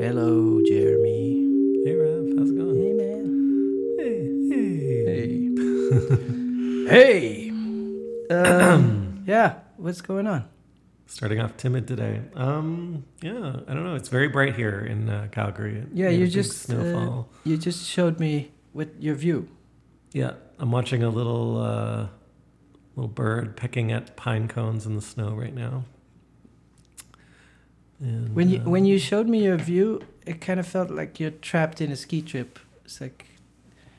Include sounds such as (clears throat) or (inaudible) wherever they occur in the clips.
Hello, Jeremy. Hey, Rev, how's it going? Hey, man. Hey, Hey. hey. (laughs) Um, (clears throat) yeah. What's going on? Starting off timid today. Um, yeah, I don't know. It's very bright here in uh, Calgary. Yeah, you just uh, snowfall. you just showed me with your view. yeah, I'm watching a little uh, little bird pecking at pine cones in the snow right now. And, When you uh, when you showed me your view, it kind of felt like you're trapped in a ski trip. It's like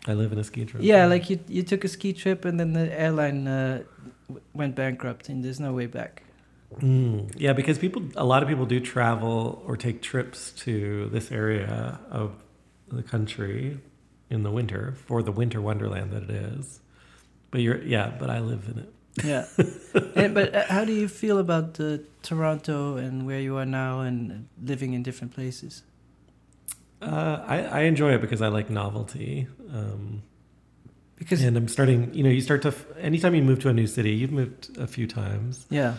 I live in a ski trip. yeah, like you you took a ski trip and then the airline uh, went bankrupt and there's no way back. Mm, yeah, because people, a lot of people do travel or take trips to this area of the country in the winter for the winter wonderland that it is. But you're, yeah, but I live in it. Yeah. (laughs) and, but uh, how do you feel about uh, Toronto and where you are now and living in different places? Uh, I, I enjoy it because I like novelty. Um, Because and I'm starting, you know, you start to, anytime you move to a new city, you've moved a few times, yeah,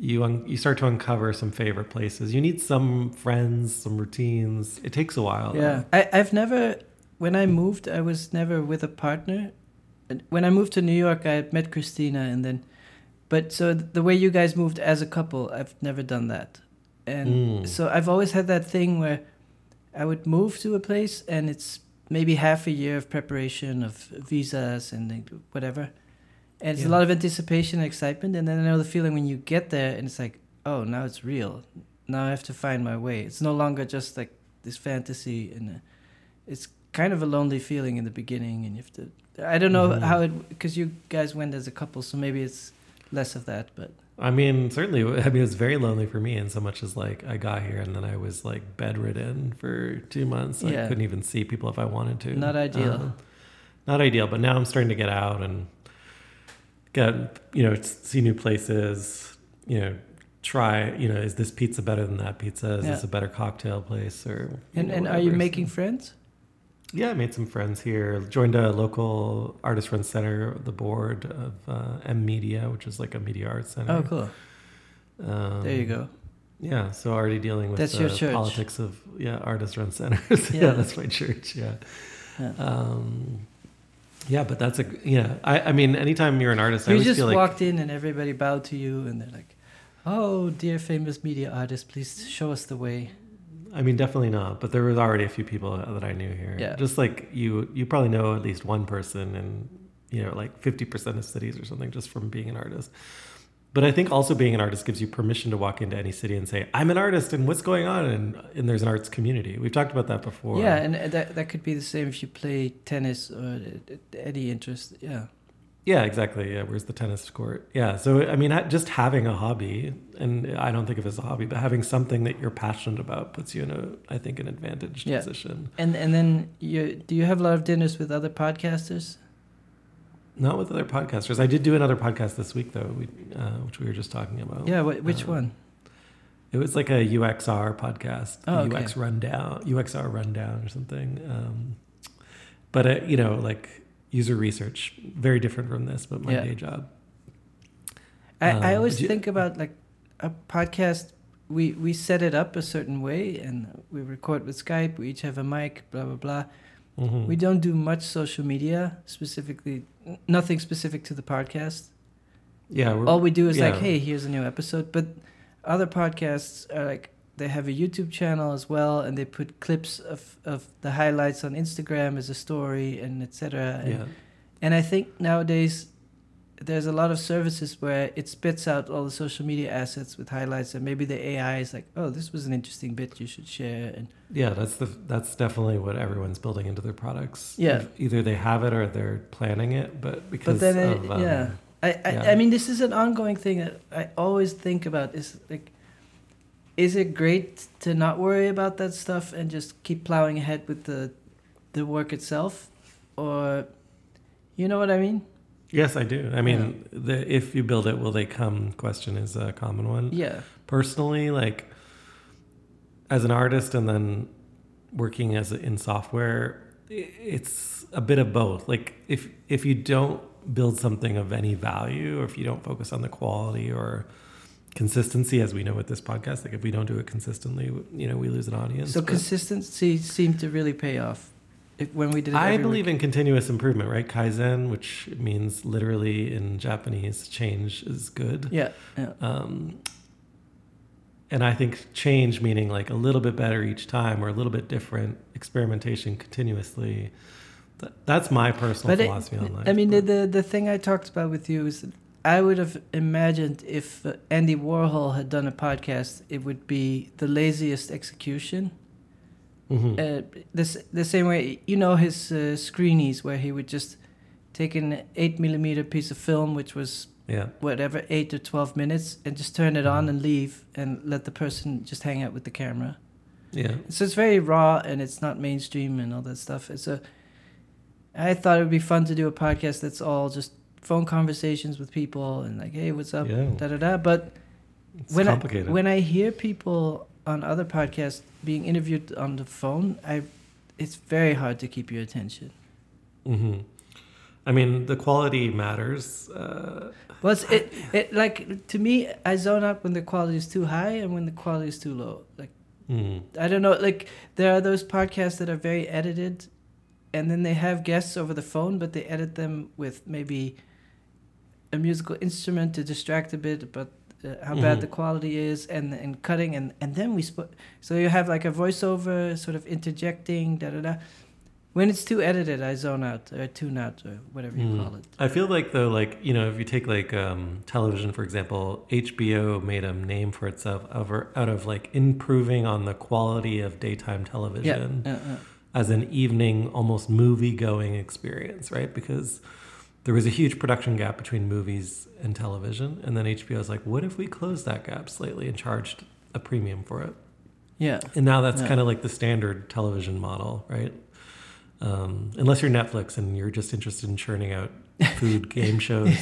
you, un- you start to uncover some favorite places. You need some friends, some routines. It takes a while. yeah. I I've never when I moved, I was never with a partner. When I moved to New York, I met Christina, and then, but so the way you guys moved as a couple, I've never done that, and Mm. so I've always had that thing where I would move to a place, and it's maybe half a year of preparation of visas and whatever, and it's a lot of anticipation and excitement, and then I know the feeling when you get there, and it's like, oh, now it's real. Now I have to find my way. It's no longer just like this fantasy, and uh, it's kind of a lonely feeling in the beginning, and you have to. I don't know Mhm. how it because you guys went as a couple, so maybe it's less of that, but I mean, certainly. (laughs) I mean, it was very lonely for me, in so much as like I got here and then I was like bedridden for two months. Yeah. I couldn't even see people if I wanted to. Not ideal. Um, not ideal, but now I'm starting to get out and get you know see new places. You know, try. You know, is this pizza better than that pizza? Is Yeah. this a better cocktail place? Or and know, and are you making friends? Yeah, I made some friends here. Joined a local artist run center, the board of uh, EMMEDIA, which is like a media arts center. Oh, cool. Um, There you go. Yeah, so already dealing with That's the your church. politics of yeah artist run centers. (laughs) Yeah. yeah, that's my church. Yeah, Yeah. um, yeah, but that's a yeah. I, I mean, anytime you're an artist, I you always just like walked in and everybody bowed to you, and they're like, "Oh, dear famous media artist, please show us the way." I mean, definitely not. But there was already a few people that I knew here. Yeah. just like you, you probably know at least one person in you know like fifty percent of cities or something just from being an artist. But I think also being an artist gives you permission to walk into any city and say, "I'm an artist," and what's going on, and and there's an arts community. We've talked about that before. Yeah, and that that could be the same if you play tennis or uh, any interest. Yeah, Yeah, exactly. Yeah, where's the tennis court? Yeah, so I mean, just having a hobby, and I don't think of it as a hobby, but having something that you're passionate about puts you in a, I think, an advantaged Yeah. position. and and then you do you have a lot of dinners with other podcasters? Not with other podcasters. I did do another podcast this week though, we, uh, which we were just talking about. Yeah, wh- which Uh, one? It was like a UXR podcast, Oh, okay. UX rundown, UXR rundown or something. Um, but uh, you know, like user research, very different from this, but my Yeah. day job. I, Um, I always you- think about like a podcast. We we set it up a certain way, and we record with Skype. We each have a mic. Blah blah blah. Mhm. We don't do much social media specifically. Nothing specific to the podcast. yeah, All we do is like, hey, here's a new episode. But other podcasts are like they have a YouTube channel as well, and they put clips of of the highlights on Instagram as a story and etc. yeah. And I think nowadays there's a lot of services where it spits out all the social media assets with highlights, and maybe the AI is like, oh, this was an interesting bit you should share. And Yeah, that's the that's definitely what everyone's building into their products. Yeah. either they have it or they're planning it, but because but then, it, of, um, yeah, I I, yeah. I mean, this is an ongoing thing that I always think about. Is like, is it great to not worry about that stuff and just keep plowing ahead with the the work itself, or you know what I mean? Yes, I do. I mean, the if you build it, will they come? Question is a common one. Yeah, Personally, like as an artist and then working as a, in software, it's a bit of both. Like if if you don't build something of any value, or if you don't focus on the quality or consistency, as we know with this podcast. Like if we don't do it consistently, you know, we lose an audience. So But consistency seemed to really pay off if, when we did it. I believe week. in continuous improvement, right? Kaizen, which means literally in Japanese, change is good. Yeah, yeah. Um, and I think change meaning like a little bit better each time or a little bit different experimentation continuously that's my personal But it- philosophy on life. I mean, the, but- the the thing I talked about with you is that I would have imagined if uh, Andy Warhol had done a podcast, it would be the laziest execution. Mhm. Uh, this the same way you know his uh, screenies where he would just take an eight millimeter piece of film, which was yeah. whatever eight to twelve minutes, and just turn it on Mhm. and leave, and let the person just hang out with the camera. Yeah. So it's very raw and it's not mainstream and all that stuff. It's a. I thought it would be fun to do a podcast that's all just phone conversations with people and like, hey, what's up, Yeah. da da da. But It's when I, when I hear people on other podcasts being interviewed on the phone, I, it's very hard to keep your attention. hmm I mean, the quality matters. Uh, Well, it's, it it like to me, I zone out when the quality is too high and when the quality is too low. Like mm, I don't know. Like there are those podcasts that are very edited, and then they have guests over the phone, but they edit them with maybe a musical instrument to distract a bit, but uh, how bad Mhm. the quality is, and and cutting, and and then we sp- so you have like a voiceover sort of interjecting, da da da. When it's too edited, I zone out or tune out or whatever you Mm. call it. I feel like though, like you know, if you take like um, television for example, HBO made a name for itself over, out of like improving on the quality of daytime Yeah, television uh, uh. as an evening, almost movie going experience, right? Because there was a huge production gap between movies and television, and then HBO was like, what if we closed that gap slightly and charged a premium for it? yeah. And now that's Yeah. kind of like the standard television model, right? Um, unless you're Netflix and you're just interested in churning out (laughs) food game shows,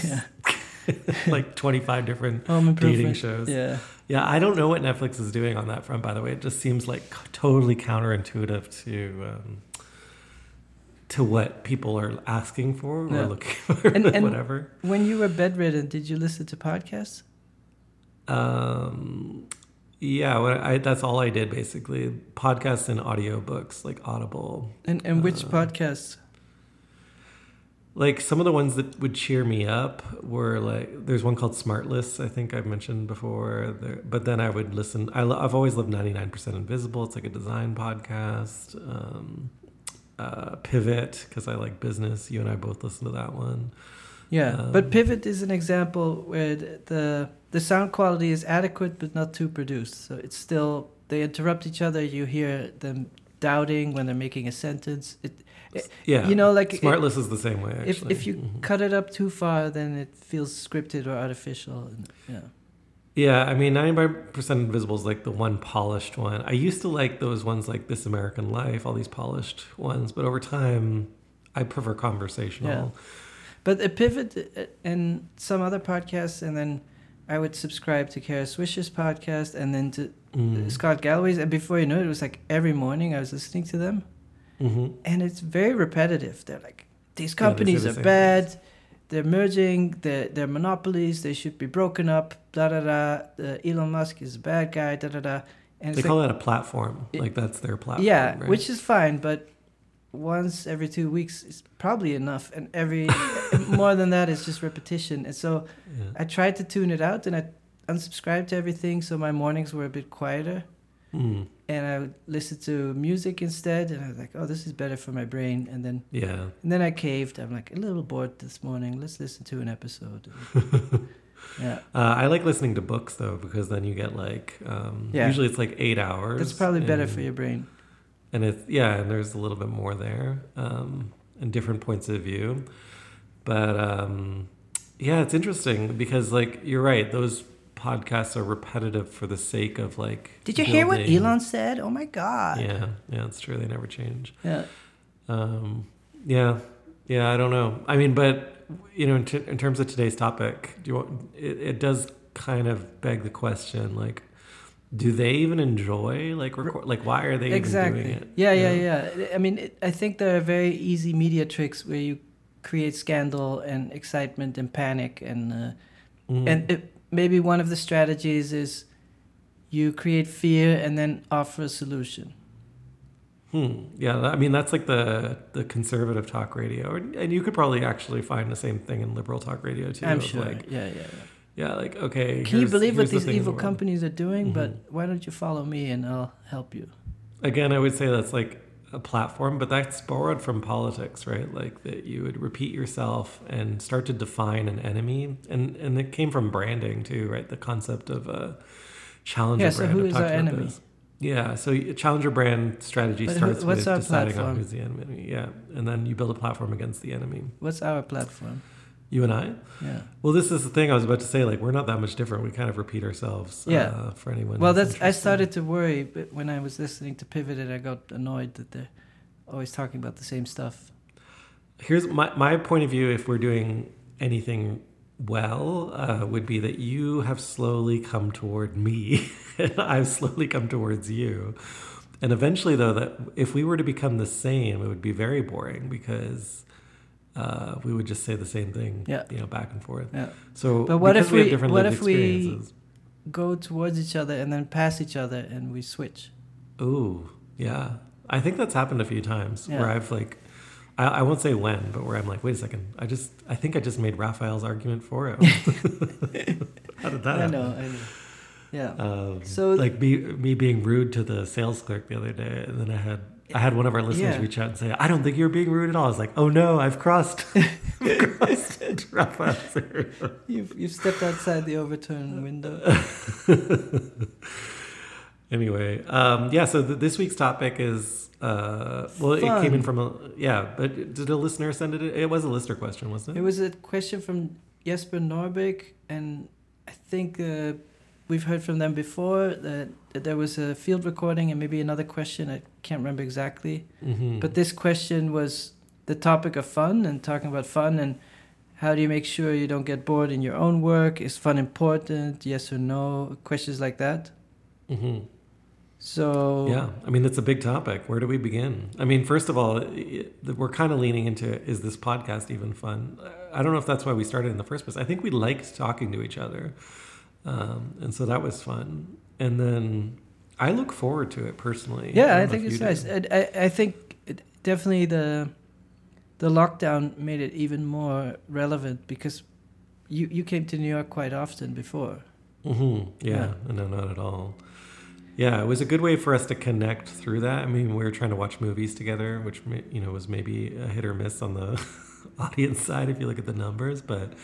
(laughs) like 25 different dating shows. Yeah. Yeah, I don't know what Netflix is doing on that front, by the way. It just seems like totally counterintuitive to um, to what people are asking for or looking (laughs) for, And- and- whatever. When you were bedridden, did you listen to podcasts? Um, yeah, what I, that's all I did basically. Podcasts and audiobooks, like Audible. And and which Uh, podcasts? Like some of the ones that would cheer me up were like there's one called Smartless I think I've mentioned before. There, but then I would listen. I, I've always loved 99% Invisible. It's like a design podcast. Um, uh, Pivot because I like business. You and I both listen to that one. Yeah, Um, but Pivot is an example where the, the sound quality is adequate but not too produced. So it's still they interrupt each other. You hear them doubting when they're making a sentence. It, Yeah, you know, like it- Smartless is the same way. if Actually. if you Mhm. cut it up too far, then it feels scripted or artificial. And, yeah, Yeah, I mean, 95% Invisible is like the one polished one. I used to like those ones like This American Life, all these polished ones, but over time, I prefer conversational. Yeah. but a Pivot uh, and some other podcasts, and then I would subscribe to Kara Swisher's podcast, and then to Mm. Scott Galloway's, and before you know it, it was like every morning I was listening to them. hmm and it's very repetitive. They're like, these Yeah, companies the are bad. They're merging. They're, they're monopolies. They should be broken up. Da da da. Uh, Elon Musk is a bad guy. Da da da. And They call like, that a platform. It- Like that's their platform. yeah, right? which is fine, but once every two weeks is probably enough, and every (laughs) more than that is just repetition. And so Yeah. I tried to tune it out, and I unsubscribed to everything, so my mornings were a bit quieter. Mm. And I would listen to music instead, and I was like, "Oh, this is better for my brain." And then Yeah. And then I caved. I'm like a little bored this morning. Let's listen to an episode. (laughs) yeah, Uh, I like listening to books though because then you get like um, Yeah. usually it's like eight hours. that's probably better and- for your brain. and it's yeah and there's a little bit more there um, and different points of view but um, yeah it's interesting because like you're right those podcasts are repetitive for the sake of like Did you hear what Elon said? Oh my god. yeah yeah it's true they never change Yeah. um, yeah yeah i don't know i mean but you know in, t- in terms of today's topic do you want, it, it does kind of beg the question like do they even enjoy like record like why are they exactly. even doing it Yeah, yeah, You know? yeah. I mean, it, I think there are very easy media tricks where you create scandal and excitement and panic and uh, Mm. and it, maybe one of the strategies is you create fear and then offer a solution. Hmm. Yeah, I mean that's like the the conservative talk radio, and you could probably actually find the same thing in liberal talk radio too. I'm sure. Like, yeah, yeah, yeah. yeah, like okay. Can you believe what the these in the evil companies are doing? But Mhm. why don't you follow me and I'll help you? Again, I would say that's like a platform, but that's borrowed from politics, right? Like that you would repeat yourself and start to define an enemy, and and it came from branding too, right? The concept of a challenger Yeah, so brand. who is our enemy? this. Yeah, so challenger brand strategy But starts what's with deciding platform? on who's the enemy. Yeah, and then you build a platform against the enemy. What's our platform? You and I. Yeah. Well, this is the thing I was about to say. Like, we're not that much different. We kind of repeat ourselves. Yeah. Uh, for anyone. Well, that's I started to worry, but when I was listening to Pivoted, I got annoyed that they're always talking about the same stuff. Here's my my point of view. If we're doing anything well, uh, would be that you have slowly come toward me, (laughs) and I've slowly come towards you. And eventually, though, that if we were to become the same, it would be very boring because uh, we would just say the same thing, Yeah. you know, back and forth. Yeah. So, But what if we have we- different what if we- Go towards each other and then pass each other, and we switch. Ooh, yeah. I think that's happened a few times Yeah. where I've like, I, I won't say when, but where I'm like, wait a second, I just, I think I just made Raphael's argument for it. (laughs) (laughs) How did that I happen? know. I know. Yeah. Um, So- like me, me being rude to the sales clerk the other day, and then I had, I had one of our listeners Yeah. reach out and say, I don't think you're being rude at all. I was like, oh no, I've crossed, I've (laughs) crossed. You've you've stepped outside the Overton window. (laughs) Anyway, um, yeah. So th- this week's topic is uh, well, it came in from a yeah. But did a listener send it? It was a listener question, wasn't It it? was a question from Jesper Norbeck, and I think uh, we've heard from them before that, that there was a field recording and maybe another question. I can't remember exactly. Mm-hmm. But this question was the topic of fun and talking about fun and how do you make sure you don't get bored in your own work? Is fun important? Yes or no? Questions like that. hmm So Yeah, I mean it's a big topic. Where do we begin? I mean, first of all, we're kind of leaning into is this podcast even fun? I don't know if that's why we started in the first place. I think we liked talking to each other, um, and so that was fun. And then I look forward to it personally. yeah, don't I think it's nice. I, I, I think it, definitely the the lockdown made it even more relevant because you you came to New York quite often before. Mm-hmm. Yeah, no, not at all. Yeah, it was a good way for us to connect through that. I mean, we were trying to watch movies together, which you know was maybe a hit or miss on the (laughs) audience side if you look at the numbers, but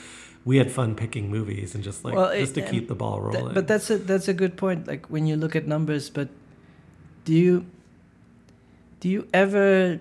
we had fun picking movies and just like Well, it- just to keep the ball rolling. but that's a that's a good point. Like when you look at numbers, but do you do you ever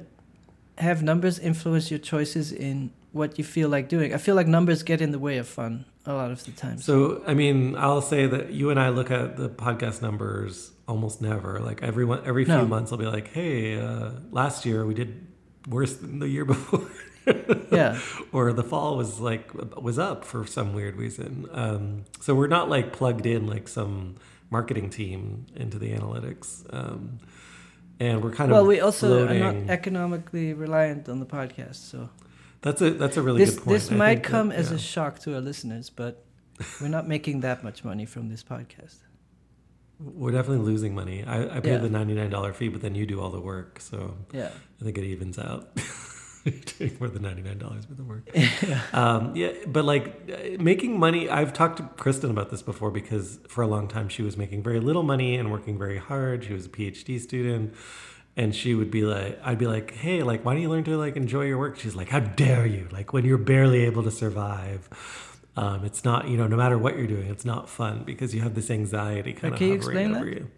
have numbers influence your choices in what you feel like doing? I feel like numbers get in the way of fun a lot of the time. So, I mean, I'll say that you and I look at the podcast numbers almost never. Like every one, every few No. months, I'll be like, "Hey, uh, last year we did worse than the year (laughs) before." (laughs) yeah, or the fall was like was up for some weird reason. Um, so we're not like plugged in like some marketing team into the analytics, um, and we're kind well, of well, we also are not economically reliant on the podcast, so that's a that's a really this good point. this I might think that- come as yeah. a shock to our listeners, but we're not making that much money from this podcast. we're definitely losing money. I, I pay Yeah. the ninety nine dollar fee, but then you do all the work, so Yeah, I think it evens out. (laughs) You're more than ninety nine dollars worth of work. (laughs) yeah, Um, yeah, but like making money, I've talked to Kristen about this before because for a long time she was making very little money and working very hard. She was a PhD student, and she would be like, I'd be like, hey, like, why don't you learn to like enjoy your work? She's like, how dare you? Like when you're barely able to survive. Um, it's not, you know, no matter what you're doing, it's not fun because you have this anxiety kind of can you hovering explain over that? you.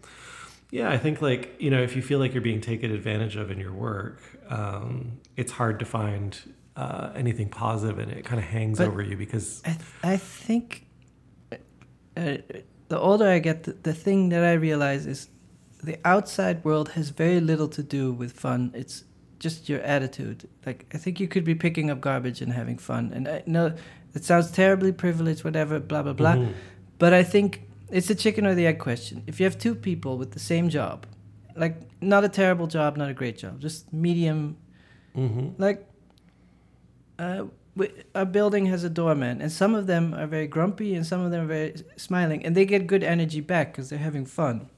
Yeah, I think like you know, if you feel like you're being taken advantage of in your work, um, it's hard to find uh, anything and it. Kind of hangs But- over you because I th- I think uh, the older I get, the, the thing that I realize is the outside world has very little to do with fun. It's just your attitude. Like I think you could be picking up garbage and having fun. And I know it sounds terribly privileged, whatever, blah blah blah. Mhm. But I think it's a chicken or the egg question. If you have two people with the same job, like not a terrible job, not a great job, just medium Mhm. like uh, we, our building has a doorman, and some of them are very grumpy, and some of them are very smiling, and they get good energy back because they're having fun.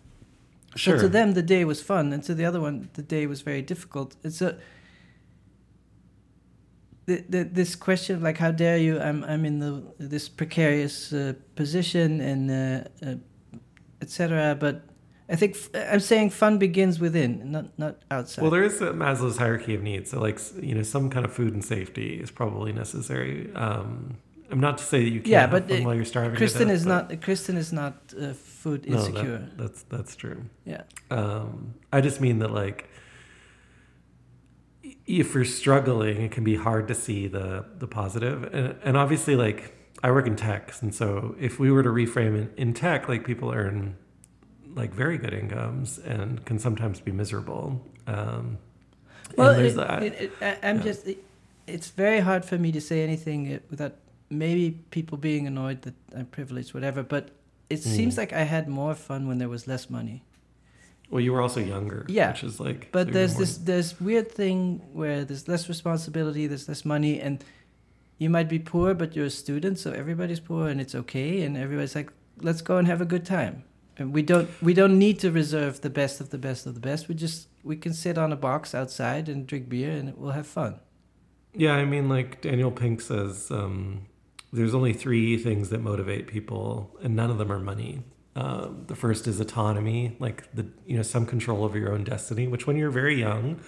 Sure. So to them, the day was fun, and to the other one, the day was very difficult. It's a the, the, this question of like how dare you i'm i'm in the this precarious uh, position and uh, uh, etc but i think f- i'm saying fun begins within not not outside Well, there is a Maslow's hierarchy of needs. So, like, you know, some kind of food and safety is probably necessary. Um, I'm not to say that you can't Yeah, have but, uh, while you're starving. kristen death, is but- not kristen is not uh, food No, that- insecure that's that's true. yeah Um, I just mean that like if you're struggling, it can be hard to see the the positive. And, and obviously, like I work in tech, and so if we were to reframe it in tech, like people earn like very good incomes and can sometimes be miserable. Um, well it, that. it, it, i'm Yeah. just it, it's very hard for me to say anything uh, without maybe people being annoyed that i'm privileged whatever but it seems Mm. like i had more fun when there was less money well, you were also younger, Yeah, which is like. But there's this there's weird thing where there's less responsibility, there's less money, and you might be poor, but you're a student, so everybody's poor, and it's okay, and everybody's like, let's go and have a good time. And we don't we don't need to reserve the best of the best of the best. We just we can sit on a box outside and drink beer, and we'll have fun. Yeah, I mean, like Daniel Pink says, um, there's only three things that motivate people, and none of them are money. Um, the first is autonomy, like the you know some control over your own destiny. Which, when you're very young,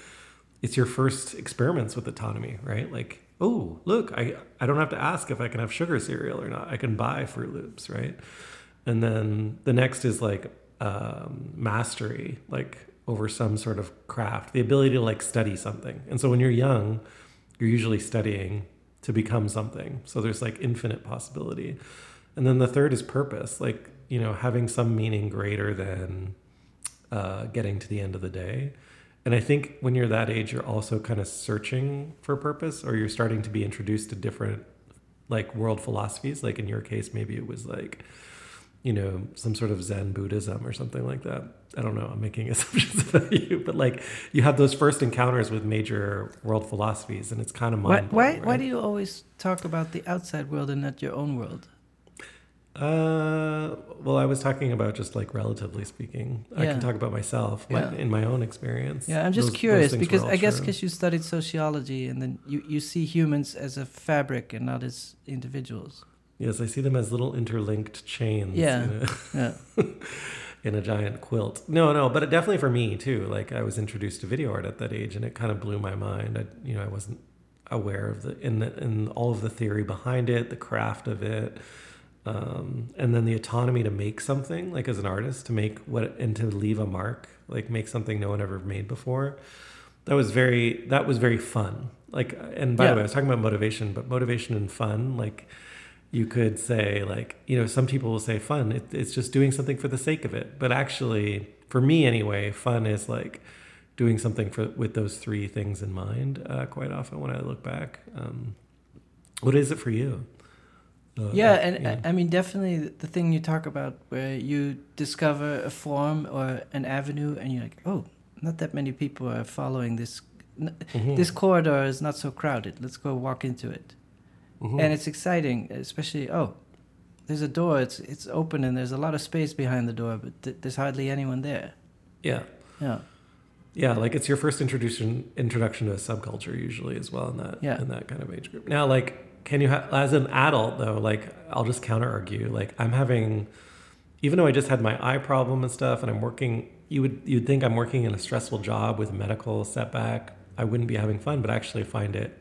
it's your first experiments with autonomy, right? Like, oh, look, I I don't have to ask if I can have sugar cereal or not. I can buy Froot Loops, right? And then the next is like um, mastery, like over some sort of craft, the ability to like study something. And so when you're young, you're usually studying to become something. So there's like infinite possibility. And then the third is purpose, like, you know, having some meaning greater than uh, getting to the end of the day. And I think when you're that age, you're also kind of searching for purpose or you're starting to be introduced to different like world philosophies. Like in your case, maybe it was like, you know, some sort of Zen Buddhism or something like that. I don't know. I'm making (laughs) assumptions about you, but like you have those first encounters with major world philosophies, and it's kind of Why mind why why do you always talk about the outside world and not your own world? Uh, well, I was talking about just like relatively speaking. I can talk about myself my, in my own experience. Yeah, I'm just Those- those curious things because I guess because you studied sociology and then you, you see humans as a fabric and not as individuals. yes, I see them as little interlinked chains. Yeah. In a, (laughs) Yeah. in a giant quilt. No, no, but it definitely for me too. Like I was introduced to video art at that age, and it kind of blew my mind. I, you know, I wasn't aware of the in the in all of the theory behind it, the craft of it, um, and then the autonomy to make something like as an artist to make what and to leave a mark, like make something no one ever made before. That was very that was very fun. Like, and by Yeah. the way, I was talking about motivation, but motivation and fun, like you could say like you know some people will say fun it, it's just doing something for the sake of it but actually for me anyway fun is like doing something for with those three things in mind uh, quite often when i look back um, what is it for you Uh, yeah, and. I, I mean, definitely the- thing you talk about where you discover a form or an avenue and you're like, oh, not that many people are following this. Mhm. This corridor is not so crowded. Let's go walk into it. Mhm. And it's exciting, especially, oh, there's a door, it's, it's open and there's a lot of space behind the door, but th- there's hardly anyone there. yeah Yeah. Yeah, like it's your first introduction introduction to a subculture usually as well in that Yeah. in that kind of age group. Now, like, can you ha- as an adult though? Like, I'll just counter argue. Like, I'm having, even though I just had my eye problem and stuff, and I'm working. You would you'd think I'm working in a stressful job with a medical setback. I wouldn't be having fun, but I actually find it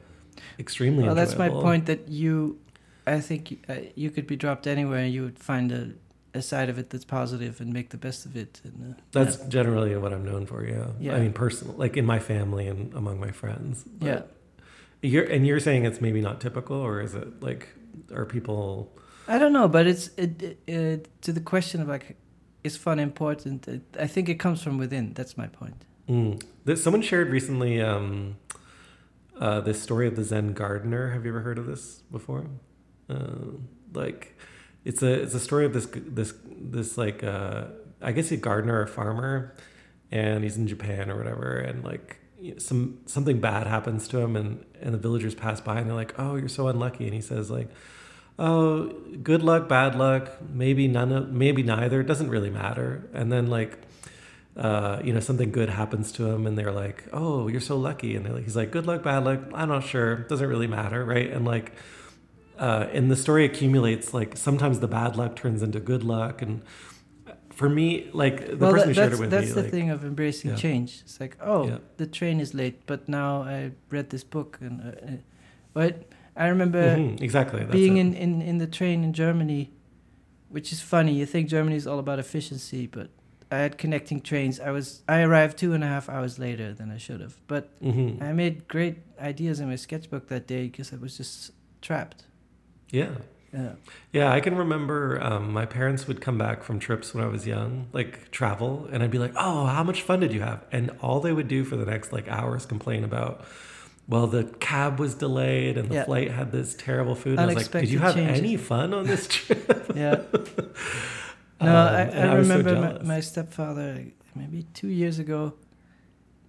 extremely. Well, that's my point that you, I think uh, you could be dropped anywhere and you would find a, a side of it that's positive and make the best of it. And, uh, That's generally what I'm known for. Yeah. Yeah. I mean, personal, like in my family and among my friends. But yeah. You're and you're saying it's maybe not typical, or is it like are people? I don't know, but it's it, it, uh, to the question of like, is fun important? It, I think it comes from within. That's my point. Mm. Someone shared recently um, uh, this story of the Zen gardener. Have you ever heard of this before? Uh, like, it's a it's a story of this this this like uh, I guess a gardener or farmer, and he's in Japan or whatever, and like some something bad happens to him, and and the villagers pass by and they're like, "Oh, you're so unlucky," and he says like. Oh, good luck, bad luck, maybe none of, maybe neither. It doesn't really matter. And then like, uh, you know, something good happens to him, and they're like, "Oh, you're so lucky," and they're like, he's like, "Good luck, bad luck. I'm not sure. Doesn't really matter, right?" And like, uh, and the story accumulates. Like sometimes the bad luck turns into good luck, and for me, like the well, person who shared that's, it with that's me, the like, thing of embracing Yeah. change. It's like, oh, Yeah. the train is late, but now I read this book, and uh, uh, but I remember Mhm, exactly that's being in, in, in the train in Germany, which is funny. You think Germany is all about efficiency, but I had connecting trains. I was I arrived two and a half hours later than I should have, but Mhm. I made great ideas in my sketchbook that day because I was just trapped. yeah. Yeah. Yeah, I can remember um, my parents would come back from trips when I was young, like travel, and I'd be like, "Oh, how much fun did you have?" And all they would do for the next like hours complain about, well, the cab was delayed and the Yeah. flight had this terrible food. And I was like, "Did you have changes. any fun on this (laughs) trip?" Yeah. (laughs) Um, No, I, I was so remember my, my stepfather, maybe two years ago,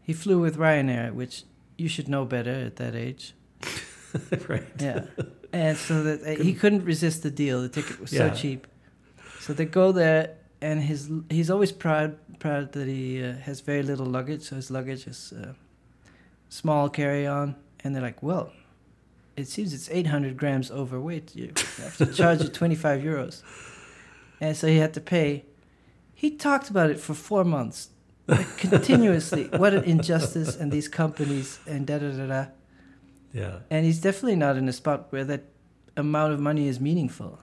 he flew with Ryanair, which you should know better at that age. (laughs) right. Yeah. And so that uh, he couldn't resist the deal. The ticket was so cheap. So they go there, and his he's always proud proud that he uh, has very little luggage. So his luggage is uh, small carry on, and they're like, well. It seems it's 800 grams overweight. You have to charge you (laughs) 25 euros. And so he had to pay. He talked about it for four months, like, continuously. what an injustice, and these companies, and da da da da. Yeah. And he's definitely not in a spot where that amount of money is meaningful.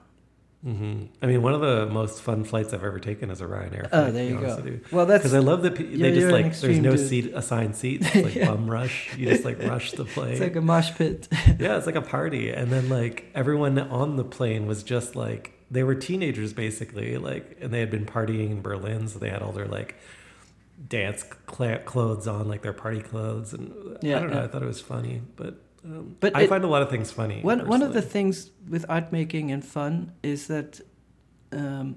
hmm I mean, one of the most fun flights I've ever taken is a Ryanair. Flight. Oh, there you go. you. Well, that's Because I love that pe- they just like there's no dude. seat assigned seats. (laughs) It's like Yeah. bum rush. You just like rush the (laughs) plane. it's like a mosh pit. (laughs) yeah, it's like a party. And then like everyone on the plane was just like they were teenagers basically, like and they had been partying in Berlin, so they had all their like dance cl- clothes on, like their party clothes, and Yeah, I don't know. yeah. I thought it was funny, but um, But I it- find a lot of things funny. One one of the things with art making and fun is that um,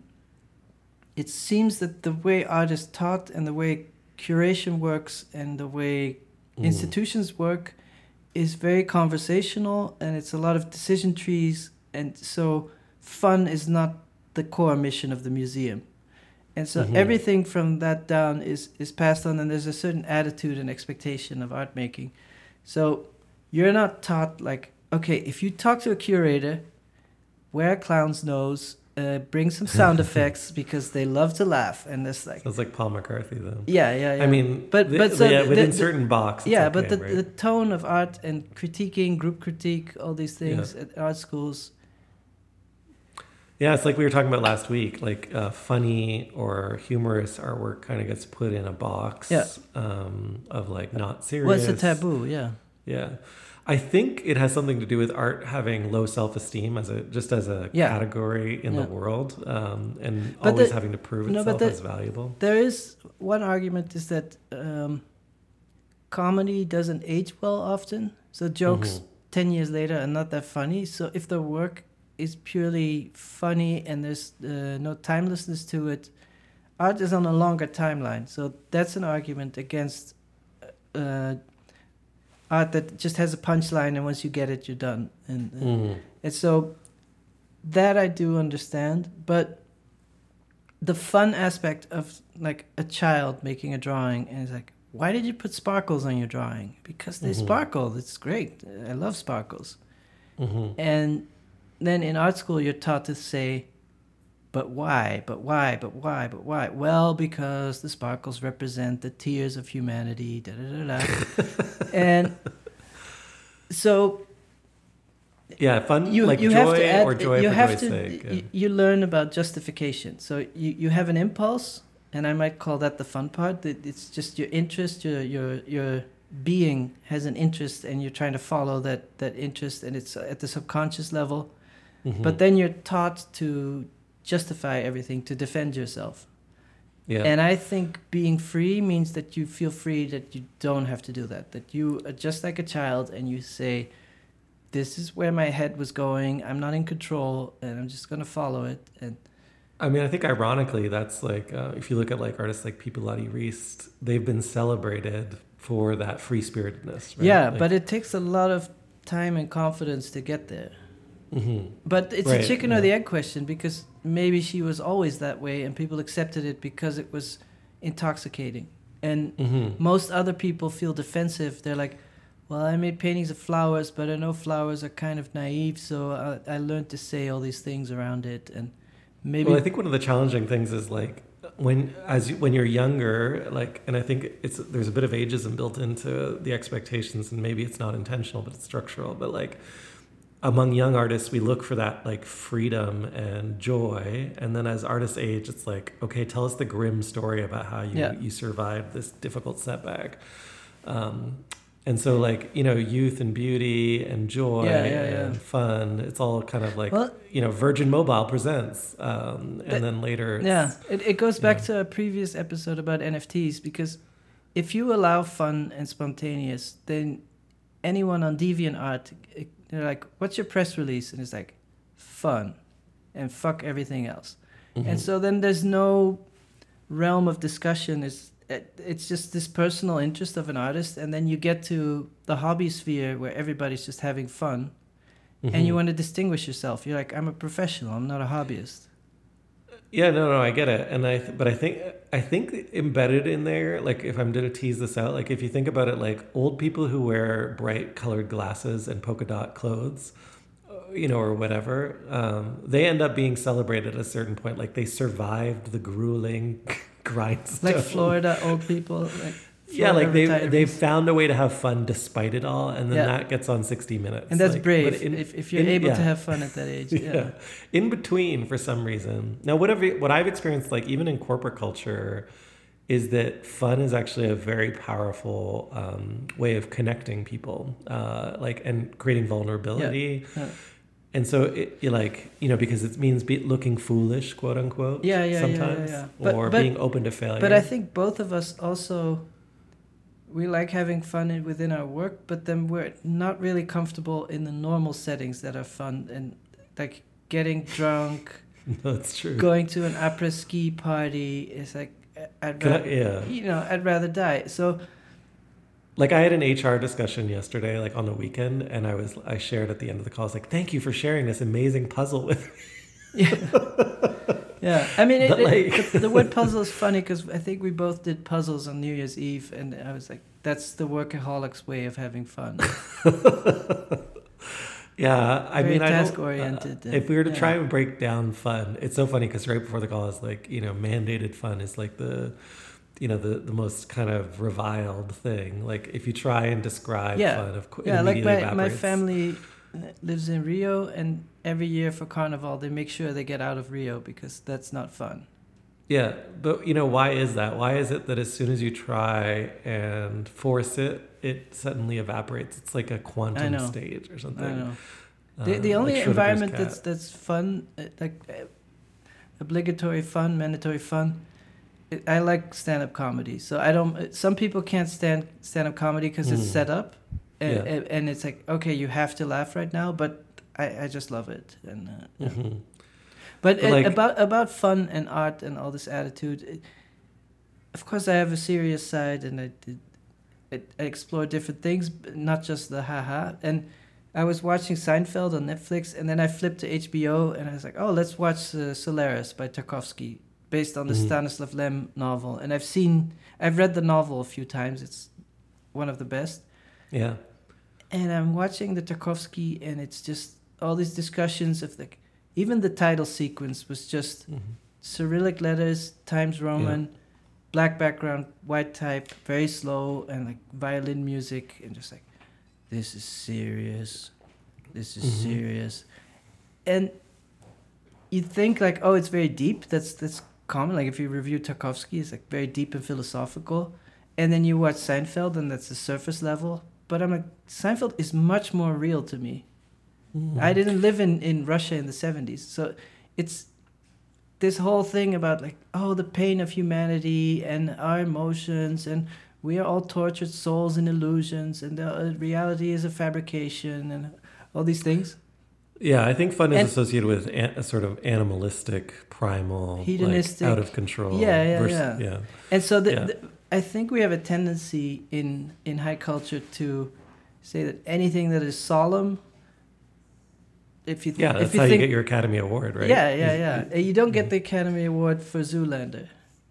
it seems that the way art is taught and the way curation works and the way Mm. institutions work is very conversational and it's a lot of decision trees and so fun is not the core mission of the museum and so Mhm. everything from that down is is passed on and there's a certain attitude and expectation of art making so you're not taught like okay if you talk to a curator wear a clown's nose uh, bring some sound (laughs) effects because they love to laugh and this like Sounds like Paul McCarthy though. yeah yeah yeah I mean, But- the- but so yeah, the- within the- certain box. yeah, okay, but the, right? the tone of art and critiquing, group critique, all these things at art schools. Yeah, it's like we were talking about last week. Like uh, funny or humorous artwork kind of gets put in a box Yeah. um, of like not serious. Well, it's a taboo, yeah. Yeah, I think it has something to do with art having low self esteem as a just as a Yeah. category in Yeah. the world, um, and But always the- having to prove no, itself the- as valuable. There is one argument is that um, comedy doesn't age well often. So jokes Mhm. 10 years later are not that funny. So if the work is purely funny and there's uh, no timelessness to it, art is on a longer timeline. So that's an argument against uh, art that just has a punchline and once you get it, you're done. And, and, Mhm. and so that I do understand, but the fun aspect of like a child making a drawing and it's like, why did you put sparkles on your drawing? Because they Mhm. sparkle. It's great. I love sparkles. Mhm. And then in art school, you're taught to say, but why? But why? But why? But why? Well, because the sparkles represent the tears of humanity. Da da da da. (laughs) and so Yeah, fun you like you joy have to add, or joy you for have joy's to sake. y- you learn about justification so you, you have an impulse and i might call that the fun part that it's just your interest your your your being has an interest and you're trying to follow that that interest and it's at the subconscious level Mhm. but then you're taught to justify everything to defend yourself yeah. and i think being free means that you feel free that you don't have to do that that you are just like a child and you say this is where my head was going i'm not in control and i'm just going to follow it and I mean, I think ironically, that's like uh, if you look at like artists like Pipilotti Rist, they've been celebrated for that free spiritedness. Right? Yeah, Like- but it takes a lot of time and confidence to get there. Mhm. But it's Right, a chicken or the egg question because maybe she was always that way and people accepted it because it was intoxicating. And Mhm. most other people feel defensive. They're like, well, I made paintings of flowers, but I know flowers are kind of naive, so I, I learned to say all these things around it. And maybe. Well, I think one of the challenging things is like when as you, when you're younger, like, and I think it's there's a bit of ageism built into the expectations, and maybe it's not intentional, but it's structural. But like among young artists, we look for that like freedom and joy, and then as artists age, it's like, okay, tell us the grim story about how you Yeah. you survived this difficult setback. Um, and so, like you know, youth and beauty and joy Yeah, yeah, and fun. It's all kind of like Well- you know, Virgin Mobile presents, um, and That- then later, Yeah, it, it goes back to a previous episode about NFTs because if you allow fun and spontaneous, then anyone on DeviantArt, it- they're like, "What's your press release?" And it's like, "Fun," and fuck everything else. Mhm. And so then there's no realm of discussion. It's it- it's just this personal interest of an artist, and then you get to the hobby sphere where everybody's just having fun, and you Mhm. want to distinguish yourself. You're like, "I'm a professional. I'm not a hobbyist." Yeah, no, no, I get it, and I, but I think, I think embedded in there, like if I'm to tease this out, like if you think about it, like old people who wear bright colored glasses and polka dot clothes, uh, you know, or whatever, um, they end up being celebrated at a certain point. Like they survived the grueling (laughs) grindstone. Like Florida old people. Like Yeah, like they retirees. they've found a way to have fun despite it all, and then Yeah. that gets on sixty minutes. and that's Like, brave in- if, if you're in- able yeah. to have fun at that age. (laughs) yeah. Yeah. In between, for some reason. Now, what have what I've experienced, like even in corporate culture, is that fun is actually a very powerful um, way of connecting people, uh, like and creating vulnerability. Yeah. And so, it, you like you know because it means be, looking foolish, quote unquote. Yeah, yeah, yeah, yeah, sometimes, yeah. But- or but- being open to failure. But I think both of us also we like having fun within our work, but then we're not really comfortable in the normal settings that are fun and like getting (laughs) drunk, no, it's true. going to an après ski party is like I'd Can I- rather, yeah. you know I'd rather die. So Like I had an HR discussion yesterday, like on the weekend, and I was I shared at the end of the call. I was like, "Thank you for sharing this amazing puzzle with me." yeah, (laughs) yeah. I mean, it, But, it- the, word (laughs) puzzle is funny because I think we both did puzzles on New Year's Eve, and I was like, that's the workaholic's way of having fun. (laughs) Yeah, I Very mean, I don't- task-oriented uh, if we were to yeah. try and break down fun, it's so funny because right before the call is like you know mandated fun is like the you know the the most kind of reviled thing. Like if you try and describe Yeah. fun, of course, yeah, like my, my family lives in Rio, and every year for Carnival, they make sure they get out of Rio because that's not fun. Yeah, but you know why is that? Why is it that as soon as you try and force it, it suddenly evaporates? It's like a quantum state or something. I know. The, the only like environment that's that's fun, uh, like uh, obligatory fun, mandatory fun. It, I like stand up comedy, so I don't. uh, Some people can't stand stand up comedy because it's Mm. set up, and, Yeah. and, and it's like okay, you have to laugh right now, but I, I just love it. And uh, yeah. Mhm. But, But like- about about fun and art and all this attitude, it, of course, I have a serious side, and I, did, I, explore different things, not just the haha. And I was watching Seinfeld on Netflix, and then I flipped to HBO, and I was like, oh, let's watch uh, Solaris by Tarkovsky, based on the Mhm. Stanislav Lem novel. And I've seen, I've read the novel a few times. It's one of the best Yeah. And I'm watching the Tarkovsky, and it's just all these discussions of like, even the title sequence was just Mhm. Cyrillic letters, Times Roman, black background, white type, very slow, and like violin music, and just like, this is serious, this is Mhm. serious, and you think like, oh, it's very deep. That's that's common. Like if you review Tarkovsky, it's like very deep and philosophical, and then you watch Seinfeld, and that's the surface level. But I'm like, Seinfeld is much more real to me. Mhm. I didn't live in, in Russia in the 70s. So it's this whole thing about like, oh, the pain of humanity and our emotions, and we are all tortured souls and illusions, and the uh, reality is a fabrication, and all these things. Yeah, I think fun is And- associated with an, a sort of animalistic, primal, Hedonistic. like, out of control. Yeah, yeah, yeah. yeah. And so the, Yeah. the, I think we have a tendency in in high culture to say that anything that is solemn. If you th- Yeah, that's if you how think, you get your Academy Award, right? Yeah, yeah, yeah. You don't get the Academy Award for Zoolander.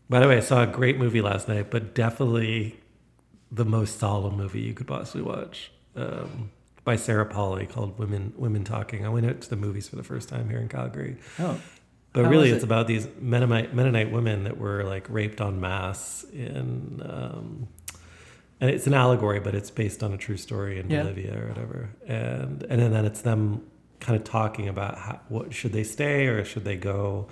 By the way, I saw a great movie last night, but definitely the most solemn movie you could possibly watch um, by Sarah Polley called "Women Women Talking." I went out to the movies for the first time here in Calgary, Oh, but How really, was it's about these Mennonite Mennonite women that were like raped en masse in. Um, and it's an allegory, but it's based on a true story in Yeah. Bolivia or whatever. And and then it's them kind of talking about how, what should they stay or should they go,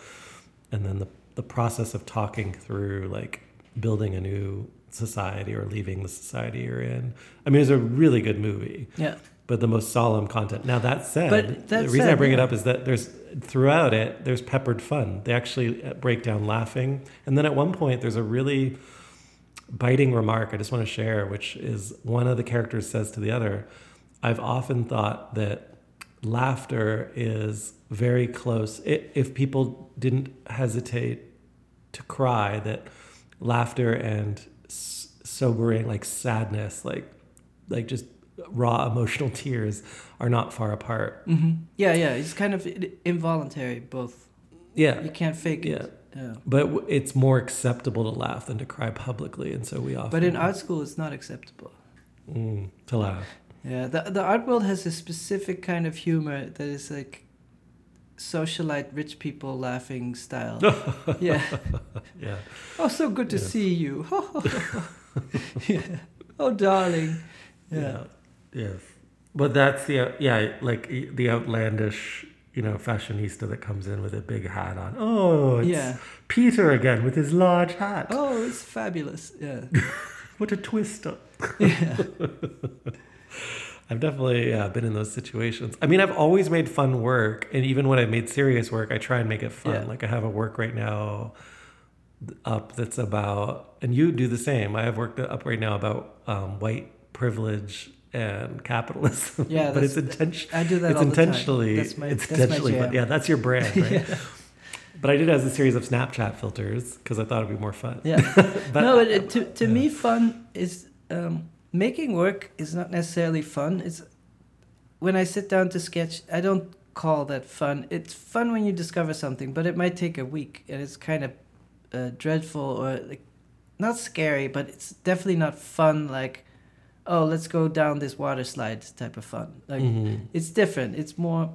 and then the the process of talking through like building a new society or leaving the society you're in. I mean, it's a really good movie, yeah. But the most solemn content. Now that said, that the reason I said, bring it up is that there's throughout it there's peppered fun. They actually uh, break down laughing, and then at one point there's a really biting remark I just want to share, which is one of the characters says to the other, I've often thought that laughter is very close. I if people didn't hesitate to cry, that laughter and s- sobering, like sadness, like like just raw emotional (laughs) tears, are not far apart. hmm Yeah, yeah. It's kind of involuntary. Both. Yeah, You can't fake yeah. it. Yeah. But it's more acceptable to laugh than to cry publicly, and so we often. But in art school, it's not acceptable. mm, to laugh. Yeah, the the art world has a specific kind of humor that is like socialite rich people laughing style. (laughs) yeah. (laughs) Yeah. Oh, so good to Yeah. see you. yeah. Oh, darling. Yeah. Yes. But that's the yeah, like the outlandish, you know, fashionista that comes in with a big hat on. Oh, it's Yeah. Peter again with his large hat. Oh, it's fabulous. Yeah. (laughs) What a twist! (laughs) yeah. I've definitely yeah, been in those situations. I mean, I've always made fun work, and even when I've made serious work, I try and make it fun. Yeah. Like I have a work right now up that's about, and you do the same. I have work up right now about um, white privilege and capitalism. Yeah, (laughs) but it's intentional. I do that It's all the time. intentionally. That's my- it's that's intentionally. But yeah, that's your brand, (laughs) right? Yeah. But I did it as a series of Snapchat filters because I thought it'd be more fun. Yeah. (laughs) But no, it- to to yeah. me, fun is um, making work is not necessarily fun. It's when I sit down to sketch, I don't call that fun. It's fun when you discover something, but it might take a week, and it's kind of uh, dreadful or like not scary, but it's definitely not fun. Like, oh, let's go down this water slide type of fun. Like, Mhm. it's different. It's more.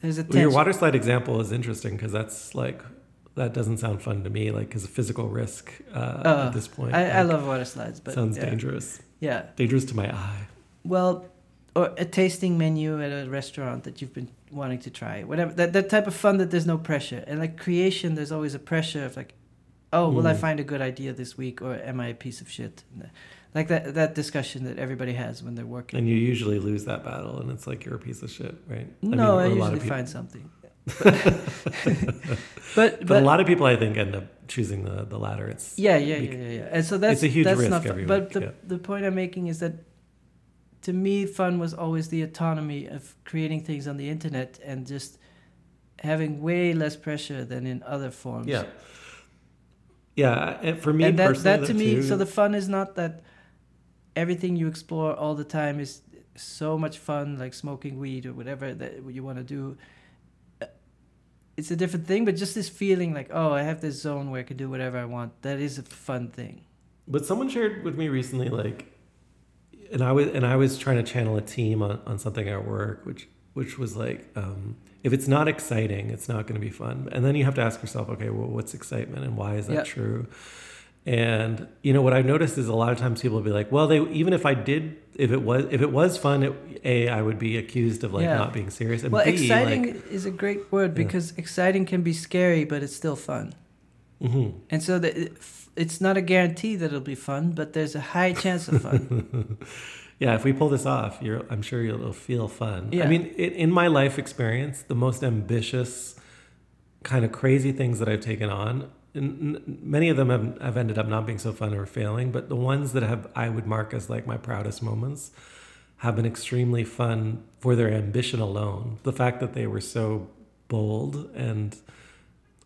There's a Well, your water slide example is interesting because that's like that doesn't sound fun to me. Like, because a physical risk uh, Uh, at this point. I, I love water slides, but sounds yeah. dangerous. Yeah. Dangerous to my eye. Well, or a tasting menu at a restaurant that you've been wanting to try, whatever. That that type of fun that there's no pressure, and like creation, there's always a pressure of like, oh, will I Mm. find a good idea this week, or am I a piece of shit? Like that that discussion that everybody has when they're working. And you usually lose that battle, and it's like you're a piece of shit, right? no, I, a lot usually of people- find something. (laughs) but But, but a lot of people, I think, end up choosing the the latter. It's yeah, yeah, yeah, yeah, yeah. And so that's a huge that's risk not fun. But week, the yeah. the point I'm making is that to me, fun was always the autonomy of creating things on the internet and just having way less pressure than in other forms. yeah, yeah. For me and that personally, that to me, too- so the fun is not that everything you explore all the time is so much fun, like smoking weed or whatever that you want to do. It's a different thing, but just this feeling like, oh, I have this zone where I can do whatever I want. That is a fun thing. But someone shared with me recently, like, and I was and I was trying to channel a team on, on something at work, which which was like, um, if it's not exciting, it's not going to be fun. And then you have to ask yourself, okay, well, what's excitement, and why is that Yeah. true? And you know what I've noticed is a lot of times people will be like, well, they even if I did, if it was if it was fun, it, a I would be accused of like Yeah. not being serious, and well, b exciting like, is a great word Yeah. because exciting can be scary, but it's still fun. mhm. And so that it's not a guarantee that it'll be fun, but there's a high chance of fun. (laughs) yeah, if we pull this off, you're, I'm sure you'll it'll feel fun. Yeah. I mean, in, in my life experience, the most ambitious, kind of crazy things that I've taken on, many of them have, have ended up not being so fun or failing, but the ones that have I would mark as like my proudest moments have been extremely fun for their ambition alone. The fact that they were so bold and,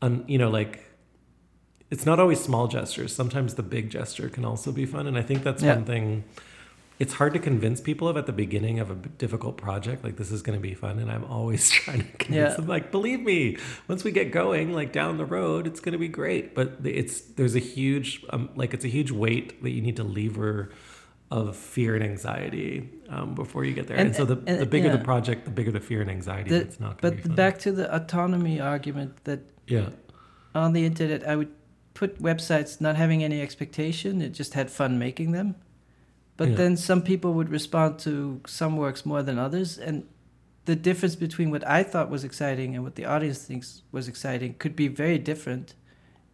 un, you know, like it's not always small gestures. Sometimes the big gesture can also be fun. And I think that's Yeah. one thing it's hard to convince people of at the beginning of a difficult project. Like, this is going to be fun. And I'm always (laughs) trying to convince Yeah. them, like, believe me, once we get going, like down the road, it's going to be great. But it's, there's a huge, um, like, it's a huge weight that you need to lever of fear and anxiety um, before you get there. And, And- so the, and- the bigger yeah. the project, the bigger the fear and anxiety. The- it's not But back to the autonomy argument that yeah. on the internet I would put websites not having any expectation, it just had fun making them. But Yeah. then some people would respond to some works more than others and the difference between what I thought was exciting and what the audience thinks was exciting could be very different.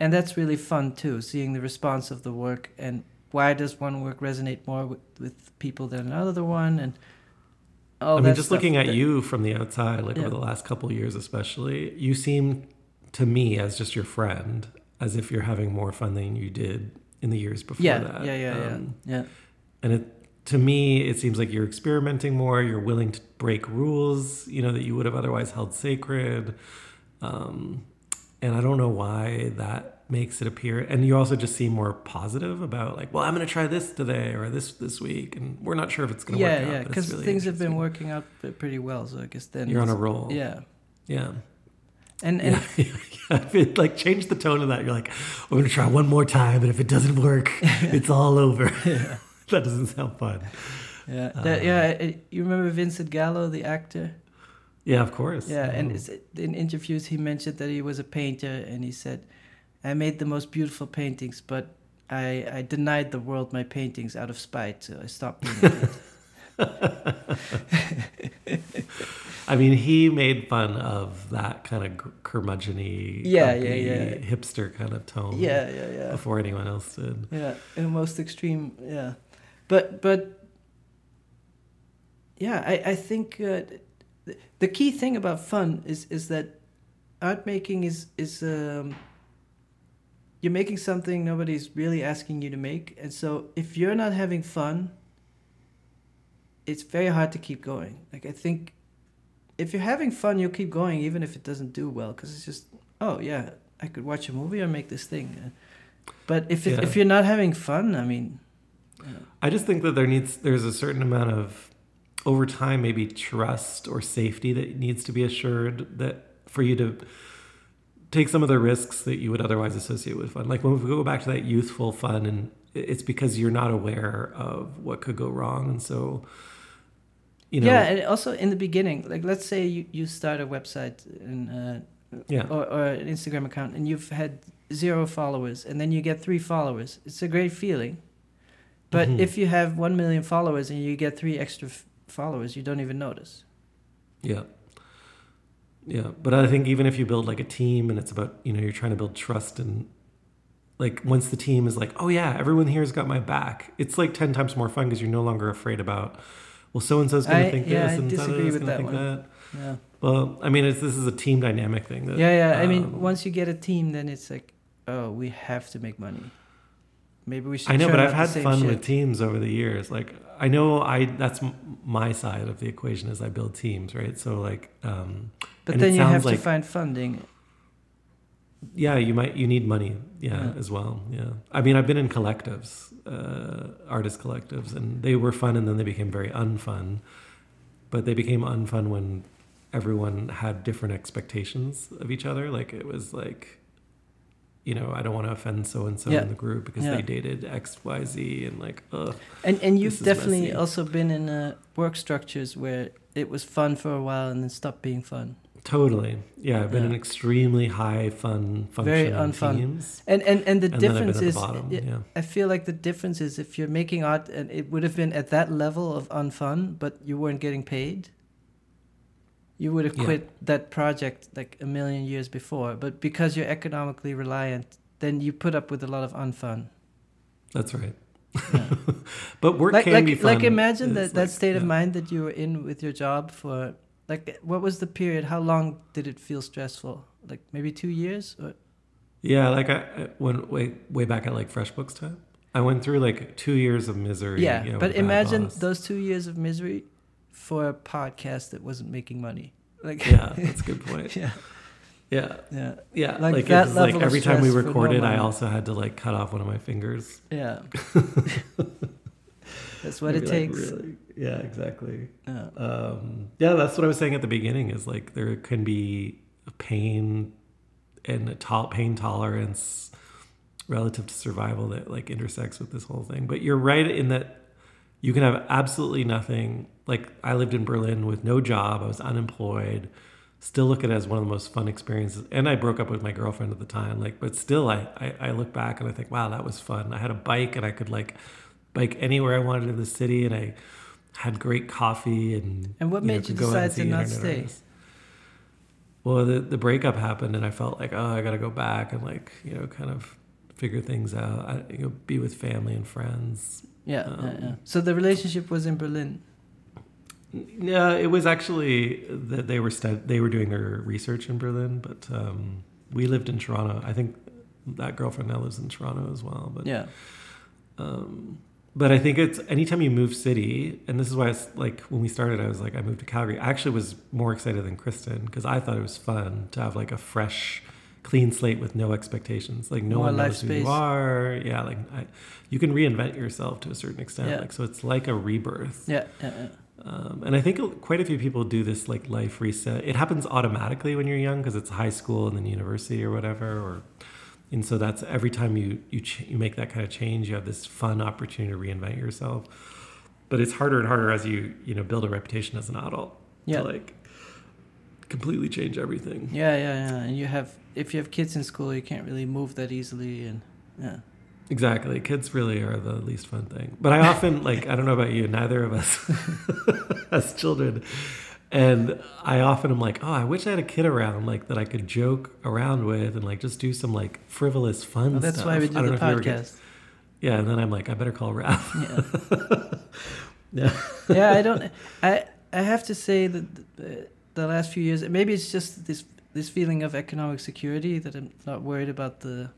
And that's really fun too, seeing the response of the work and why does one work resonate more with, with people than another one and all I mean, just looking at that- you from the outside, like Yeah. over the last couple of years, especially, you seem to me as just your friend, as if you're having more fun than you did in the years before Yeah, that. yeah, yeah, Um, yeah. Yeah. And it, to me, it seems like you're experimenting more. You're willing to break rules, you know, that you would have otherwise held sacred. Um, and I don't know why that makes it appear. And you also just seem more positive about like, well, I'm going to try this today or this this week, and we're not sure if it's going to yeah, work out. yeah, because really things have been working out pretty well. So I guess then You're on a roll. Yeah, Yeah. and and (laughs) yeah, If it like change the tone of that, you're like, we're gonna try one more time, but if it doesn't work, (laughs) it's all over. (laughs) (laughs) that doesn't sound fun. yeah, that, yeah. Um, you remember Vincent Gallo, the actor? Yeah, of course. Yeah, and Oh. it's, in interviews he mentioned that he was a painter, and he said, "I made the most beautiful paintings, but I I denied the world my paintings out of spite, so I stopped doing it." (laughs) (laughs) I mean, he made fun of that kind of curmudgeony, Yeah, yeah, yeah. hipster kind of tone. yeah, yeah, yeah. Before anyone else did. Yeah, in most extreme. Yeah, but but yeah, I I think uh, th- the key thing about fun is is that art making is is um, you're making something nobody's really asking you to make, and so if you're not having fun, it's very hard to keep going. Like I think. If you're having fun, you'll keep going even if it doesn't do well, because it's just, oh yeah, I could watch a movie or make this thing. But if it, Yeah. if you're not having fun, I mean, I just think that there needs there's a certain amount of over time maybe trust or safety that needs to be assured that for you to take some of the risks that you would otherwise associate with fun. Like when we go back to that youthful fun and it's because you're not aware of what could go wrong and so you know yeah, and also in the beginning, like let's say you, you start a website and uh, yeah or, or an Instagram account and you've had zero followers and then you get three followers. It's a great feeling. But Mhm. if you have one million followers and you get three extra f- followers, you don't even notice. Yeah. Yeah. But I think even if you build like a team and it's about, you know, you're trying to build trust and like once the team is like, oh yeah, everyone here's got my back, it's like 10 times more fun because you're no longer afraid about, well, so and so's going to think yeah, this I and so is with that think one. that. Yeah. Well, I mean, it's, this is a team dynamic thing. That, Yeah, yeah. I mean, um, once you get a team, then it's like, oh, we have to make money. Maybe we should. I know, but I've had fun shit. with teams over the years. Like I know I that's my side of the equation is I build teams, right? So like, um, But then you have like- to find funding. Yeah, you might you need money, yeah, Yeah. as well. Yeah, I mean, I've been in collectives, uh, artist collectives, and they were fun, and then they became very unfun. But they became unfun when everyone had different expectations of each other. Like it was like, you know, I don't want to offend so and so in the group because Yeah. they dated X, Y, Z, and like, ugh. And and you've definitely messy. also been in uh, work structures where it was fun for a while and then stopped being fun. Totally, yeah. I've been Yeah. in extremely high fun Very functioning unfun. teams, And and and the and then I've been difference is, bottom. it- yeah. I feel like the difference is if you're making art and it would have been at that level of unfun, but you weren't getting paid. You would have Yeah. quit that project like a million years before, but because you're economically reliant, then you put up with a lot of unfun. That's right. Yeah. (laughs) but work like can like be fun. like imagine that that like- state of mind that you were in with your job for like what was the period? How long did it feel stressful? Like maybe two years? Or, Yeah, like I went way way back at like FreshBooks time. I went through like two years of misery. yeah, you know, but with a bad imagine boss. those two years of misery for a podcast that wasn't making money. Like Yeah, (laughs) that's a good point. yeah, Yeah. Yeah, Yeah. Like Like, that like level of every time we for no recorded, I also had to like cut off one of my fingers. yeah. (laughs) That's what Maybe, it like, takes. really- Yeah, exactly. Yeah. Um, yeah, that's what I was saying at the beginning. Is like there can be pain and a to- pain tolerance relative to survival that like intersects with this whole thing. But you're right in that you can have absolutely nothing. Like I lived in Berlin with no job. I was unemployed. Still look at it as one of the most fun experiences. And I broke up with my girlfriend at the time. Like, but still, I, I, I look back and I think, wow, that was fun. I had a bike and I could like bike anywhere I wanted in the city, and I had great coffee and. And what know, made you could go out decide to not stay? artists. Well, the the breakup happened, and I felt like, oh, I got to go back and like you know, kind of figure things out. I, you know, be with family and friends. Yeah, yeah, Um, yeah. So the relationship was in Berlin. Yeah, it was actually that they were stud- they were doing their research in Berlin, but um, we lived in Toronto. I think that girlfriend now lives in Toronto as well. But Yeah, um, but I think it's anytime you move city, and this is why it's like when we started, I was like, I moved to Calgary. I actually was more excited than Kristen because I thought it was fun to have like a fresh, clean slate with no expectations. Like no More one knows who space. you are. Yeah, like I, you can reinvent yourself to a certain extent. Yeah. Like so, it's like a rebirth. yeah, yeah. yeah. Um, and I think quite a few people do this like life reset. It happens automatically when you're young because it's high school and then university or whatever. Or and so that's every time you you ch- you make that kind of change, you have this fun opportunity to reinvent yourself. But it's harder and harder as you you know build a reputation as an adult Yeah. to like completely change everything. Yeah, yeah, yeah. And you have, if you have kids in school, you can't really move that easily. And yeah, Exactly. Kids really are the least fun thing. But I often (laughs) like I don't know about you, neither of us (laughs) as children. And I often am like, oh, I wish I had a kid around like that I could joke around with and like just do some like frivolous fun well, that's stuff. why we do the know if you ever get- podcast. yeah, and then I'm like, I better call Ralph. Yeah, (laughs) yeah. yeah. I don't. I I have to say that the, the last few years, maybe it's just this this feeling of economic security that I'm not worried about the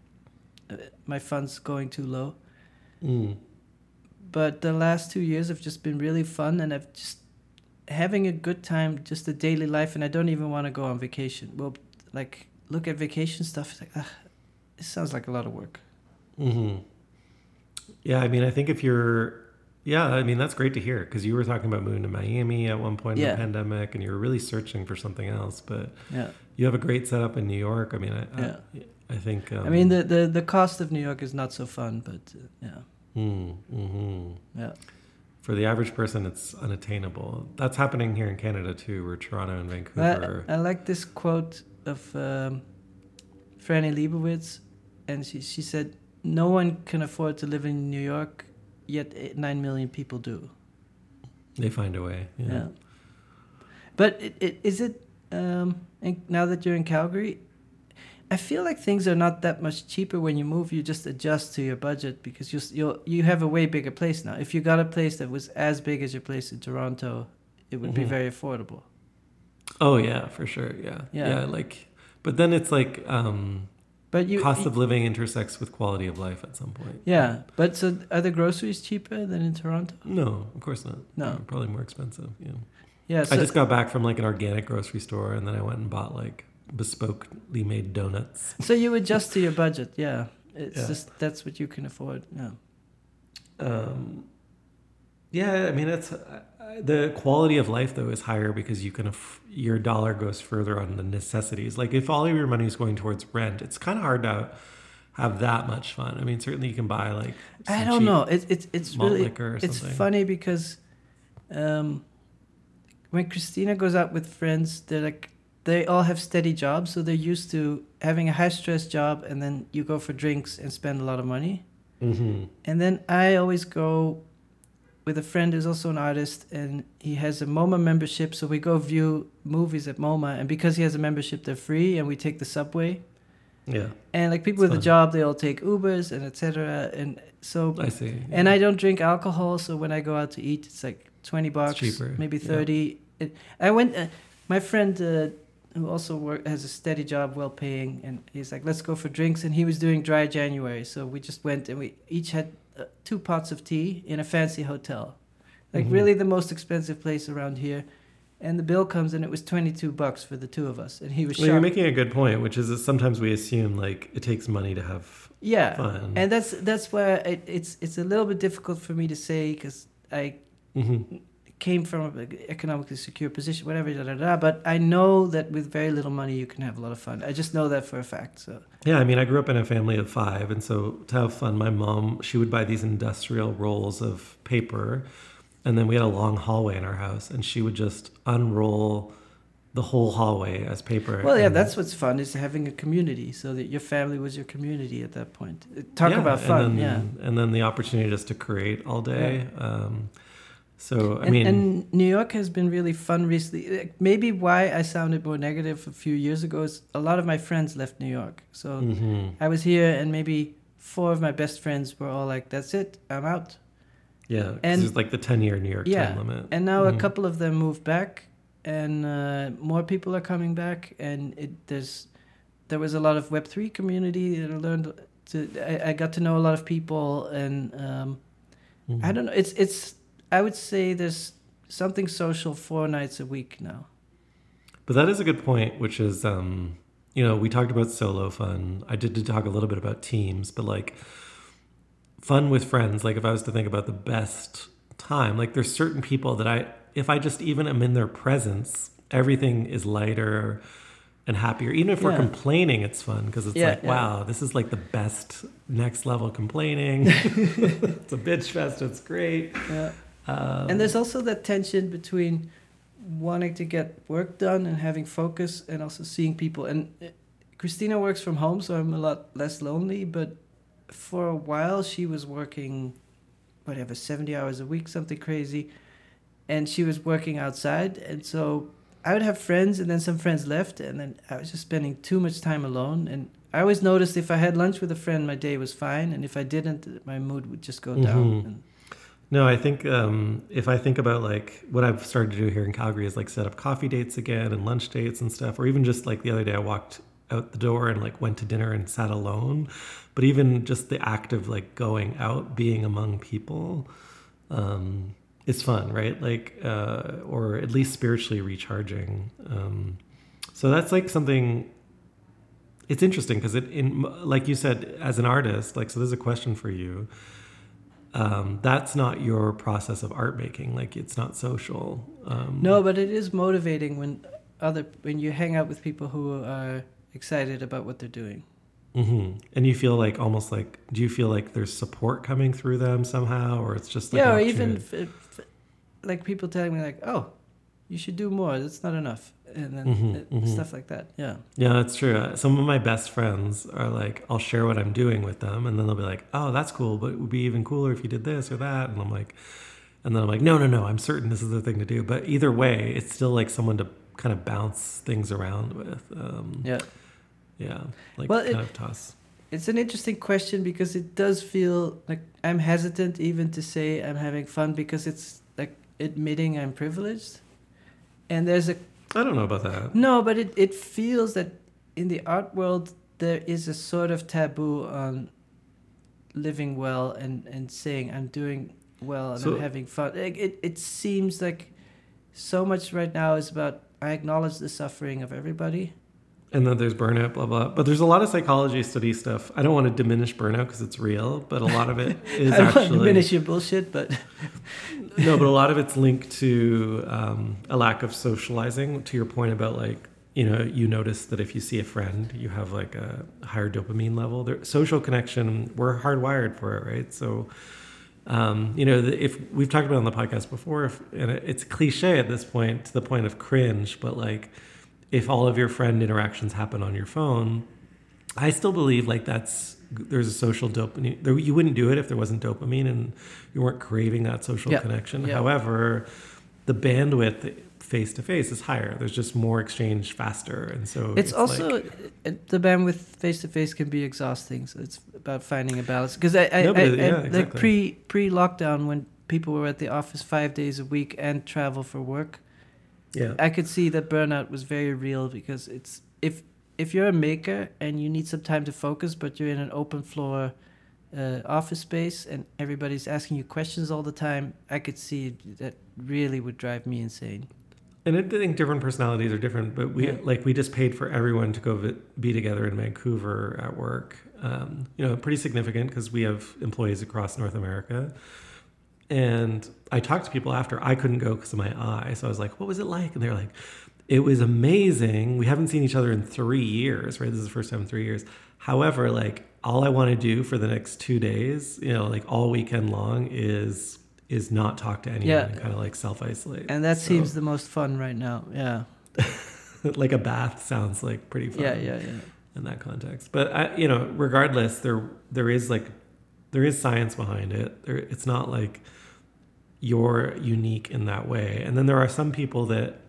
uh, my funds going too low. Mm. but the last two years have just been really fun and i've just having a good time just the daily life and i don't even want to go on vacation well like look at vacation stuff it's like ah, it sounds like a lot of work hmm Yeah, I mean, I think if you're, yeah, I mean, that's great to hear because you were talking about moving to Miami at one point in the pandemic and you were really searching for something else. But yeah you have a great setup in New York. I mean, I, Yeah. I, I think. Um, i mean the, the the cost of new york is not so fun but uh, yeah mm, mhm. yeah For the average person, it's unattainable. That's happening here in Canada too, where Toronto and I, Vancouver. I like this quote of um, Franny Lebowitz, and she, she said, No one can afford to live in New York, yet eight, 9 million people do. they find a way. Yeah. Yeah. But it, it, is it um, now that you're in Calgary? I feel like things are not that much cheaper when you move. You just adjust to your budget because you you you have a way bigger place now. If you got a place that was as big as your place in Toronto, it would be Mhm. very affordable. Oh yeah, for sure. Yeah. Yeah. Like, but then it's like um, But you cost of living intersects with quality of life at some point. yeah. But so are the groceries cheaper than in Toronto? No, of course not. No. Probably more expensive. Yeah. Yeah. So, I just got back from like an organic grocery store, and then I went and bought like bespokely made donuts. so you adjust to your budget. Yeah. It's Yeah. just that's what you can afford. Yeah. Um, yeah, I mean, it's the quality of life though is higher because you can aff- your dollar goes further on the necessities. Like if all of your money is going towards rent, it's kind of hard to have that much fun. I mean, certainly you can buy like I don't know. It's it's it's really liquor or it's funny because um, when Christina goes out with friends, they're like they all have steady jobs, so they're used to having a high stress job, and then you go for drinks and spend a lot of money. hmm And then I always go with a friend who's also an artist, and he has a MoMA membership, so we go view movies at MoMA, and because he has a membership, they're free, and we take the subway. Yeah, And like people It's with a job, they all take Ubers and etc. And so I see. and I don't drink alcohol, so when I go out to eat, it's like twenty bucks, maybe yeah. thirty. It, I went. Uh, my friend uh, who also work has a steady job, well paying, and he's like, "Let's go for drinks." And he was doing dry January, so we just went and we each had uh, two pots of tea in a fancy hotel, like Mhm. really the most expensive place around here. and the bill comes and it was 22 bucks for the two of us and he was Well, you're making a good point, which is that sometimes we assume like it takes money to have yeah fun. and that's that's where it, it's it's a little bit difficult for me to say because i Mhm. Came from an economically secure position whatever da, da, da, but i know that with very little money you can have a lot of fun i just know that for a fact so Yeah, I mean, I grew up in a family of five, and so to have fun, my mom she would buy these industrial rolls of paper, and then we had a long hallway in our house, and she would just unroll the whole hallway as paper. well yeah that's what's fun is having a community so that your family was your community at that point talk Yeah, about and fun then- yeah and then the opportunity just to create all day. Um, so I and, mean, and New York has been really fun recently. Maybe why I sounded more negative a few years ago is a lot of my friends left New York. So mhm. I was here, and maybe four of my best friends were all like, "That's it, I'm out." Yeah, and- there's like the ten year New York Yeah, time limit, And now a Mhm. couple of them moved back, and uh, more people are coming back. And it there's there was a lot of Web three community, and I learned to. I, I got to know a lot of people, and um, Mhm. I don't know. It's it's. I would say there's something social four nights a week now. But that is a good point, which is, um, you know, we talked about solo fun. I did to talk a little bit about teams, but like fun with friends. Like if I was to think about the best time, like there's certain people that I, if I just even am in their presence, everything is lighter and happier. Even if we're complaining, it's fun because it's Yeah, like, yeah. wow, this is like the best next level complaining. (laughs) it's a bitch fest. It's great. Um, and there's also that tension between wanting to get work done and having focus and also seeing people. And uh, christina works from home so i'm a lot less lonely but for a while she was working whatever 70 hours a week something crazy and she was working outside. And so i would have friends and then some friends left and then i was just spending too much time alone. And i always noticed if i had lunch with a friend my day was fine and if i didn't my mood would just go down. Mhm. and, No, I think um, if I think about like what I've started to do here in Calgary is like set up coffee dates again and lunch dates and stuff, or even just like the other day I walked out the door and like went to dinner and sat alone. But even just the act of like going out, being among people, um, is fun, right? Like, uh, or at least spiritually recharging. Um, so that's like something. It's interesting because it, in like you said, as an artist, like so. There's a question for you um, that's not your process of art making. Like it's not social. Um, No, but it is motivating when other when you hang out with people who are excited about what they're doing. hmm And you feel like almost like, do you feel like there's support coming through them somehow, or it's just like yeah, or even f- f- like people telling me like, "Oh, you should do more. That's not enough," and then Mhm, uh, mhm. stuff like that. Yeah, yeah, that's true. Uh, Some of my best friends are like, I'll share what I'm doing with them, and then they'll be like, "Oh, that's cool, but it would be even cooler if you did this or that," and I'm like, and then I'm like, "No, no, no, I'm certain this is the thing to do." But either way, it's still like someone to kind of bounce things around with. Um, yeah. yeah, like Well, kind it- of toss. It's an interesting question because it does feel like I'm hesitant even to say I'm having fun because it's like admitting I'm privileged, and there's a I don't know about that. No, but it, it feels that in the art world there is a sort of taboo on living well and, and saying I'm doing well and So- I'm having fun. Like, It, it seems like so much right now is about I acknowledge the suffering of everybody. And then there's burnout, blah blah. But there's a lot of psychology study stuff. I don't want to diminish burnout because it's real, but a lot of it (laughs) is I don't want to actually diminish your bullshit, but no. But a lot of it's linked to um, a lack of socializing. To your point about like you know you notice that if you see a friend, you have like a higher dopamine level. There, social connection, we're hardwired for it, right? So. Um, you know, if we've talked about it on the podcast before, if, and it's cliche at this point to the point of cringe, but like if all of your friend interactions happen on your phone, I still believe like that's there's a social dopamine. There, you wouldn't do it if there wasn't dopamine and you weren't craving that social Yeah. connection. Yeah. However, the bandwidth face to face is higher. There's just more exchange faster, and so it's, also like- uh, the bandwidth face to face can be exhausting. So it's about finding a balance. Because I, I, No, I, yeah, I- like exactly. pre pre lockdown when people were at the office five days a week and travel for work, yeah. I could see that burnout was very real because it's if if you're a maker and you need some time to focus, but you're in an open floor uh, office space and everybody's asking you questions all the time, I could see that really would drive me insane. And I think different personalities are different, but we Yeah. like we just paid for everyone to go vi- be together in Vancouver at work. Um, you know, pretty significant because we have employees across North America. And I talked to people after I couldn't go because of my eye, so I was like, "What was it like?" And they're like, "It was amazing. We haven't seen each other in three years, right? This is the first time in three years. However, like all I want to do for the next two days, you know, like all weekend long, is is not talk to anyone Yeah. and kind of like self isolate. And that So- seems the most fun right now. Yeah. (laughs) like a bath sounds like pretty fun Yeah, yeah, yeah. in that context but I, you know regardless there there is like there is science behind it there it's not like you're unique in that way and then there are some people that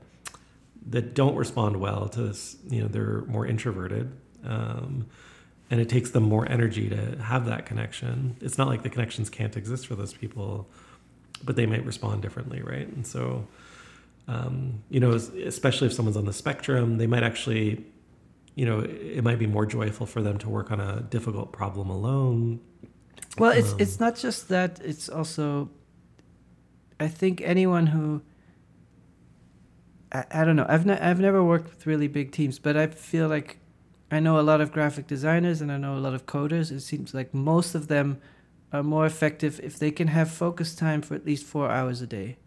that don't respond well to this you know they're more introverted um, and it takes them more energy to have that connection it's not like the connections can't exist for those people but they might respond differently right and so um, you know, especially if someone's on the spectrum, they might actually, you know, it might be more joyful for them to work on a difficult problem alone. Well, it's Um, it's not just that. It's also, I think anyone who. I, I don't know. I've ne- I've never worked with really big teams, but I feel like I know a lot of graphic designers and I know a lot of coders. It seems like most of them are more effective if they can have focus time for at least four hours a day.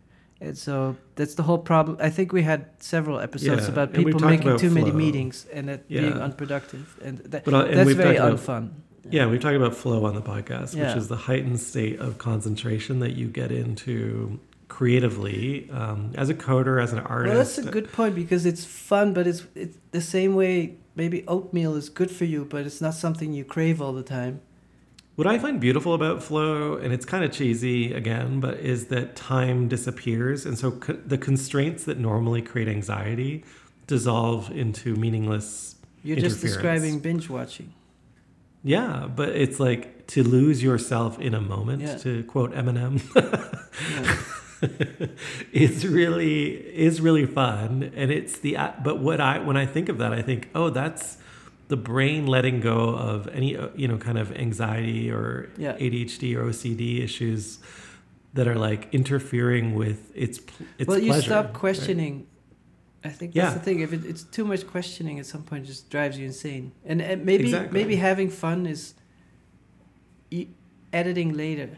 And so that's the whole problem. I think we had several episodes Yeah, about people making too many meetings and it being unproductive, and, that, uh, and that's very unfun. Yeah, we've talked about flow on the podcast, Yeah. which is the heightened state of concentration that you get into creatively um, as a coder, as an artist. Well, that's a good point because it's fun, but it's it's the same way maybe oatmeal is good for you, but it's not something you crave all the time. What I find beautiful about flow, and it's kind of cheesy again, but is that time disappears. And so co- the constraints that normally create anxiety dissolve into meaningless. You're just describing binge watching. Yeah, but it's like to lose yourself in a moment, Yeah. to quote Eminem. It's (laughs) really is really fun and it's the but what i when i think of that i think oh that's the brain letting go of any uh, you know kind of anxiety or Yeah. adhd or ocd issues that are like interfering with its its well, you pleasure, stop right? I think that's Yeah. the thing. If it, it's too much questioning, at some point, it just drives you insane. And, and maybe Exactly. maybe having fun is e- editing later.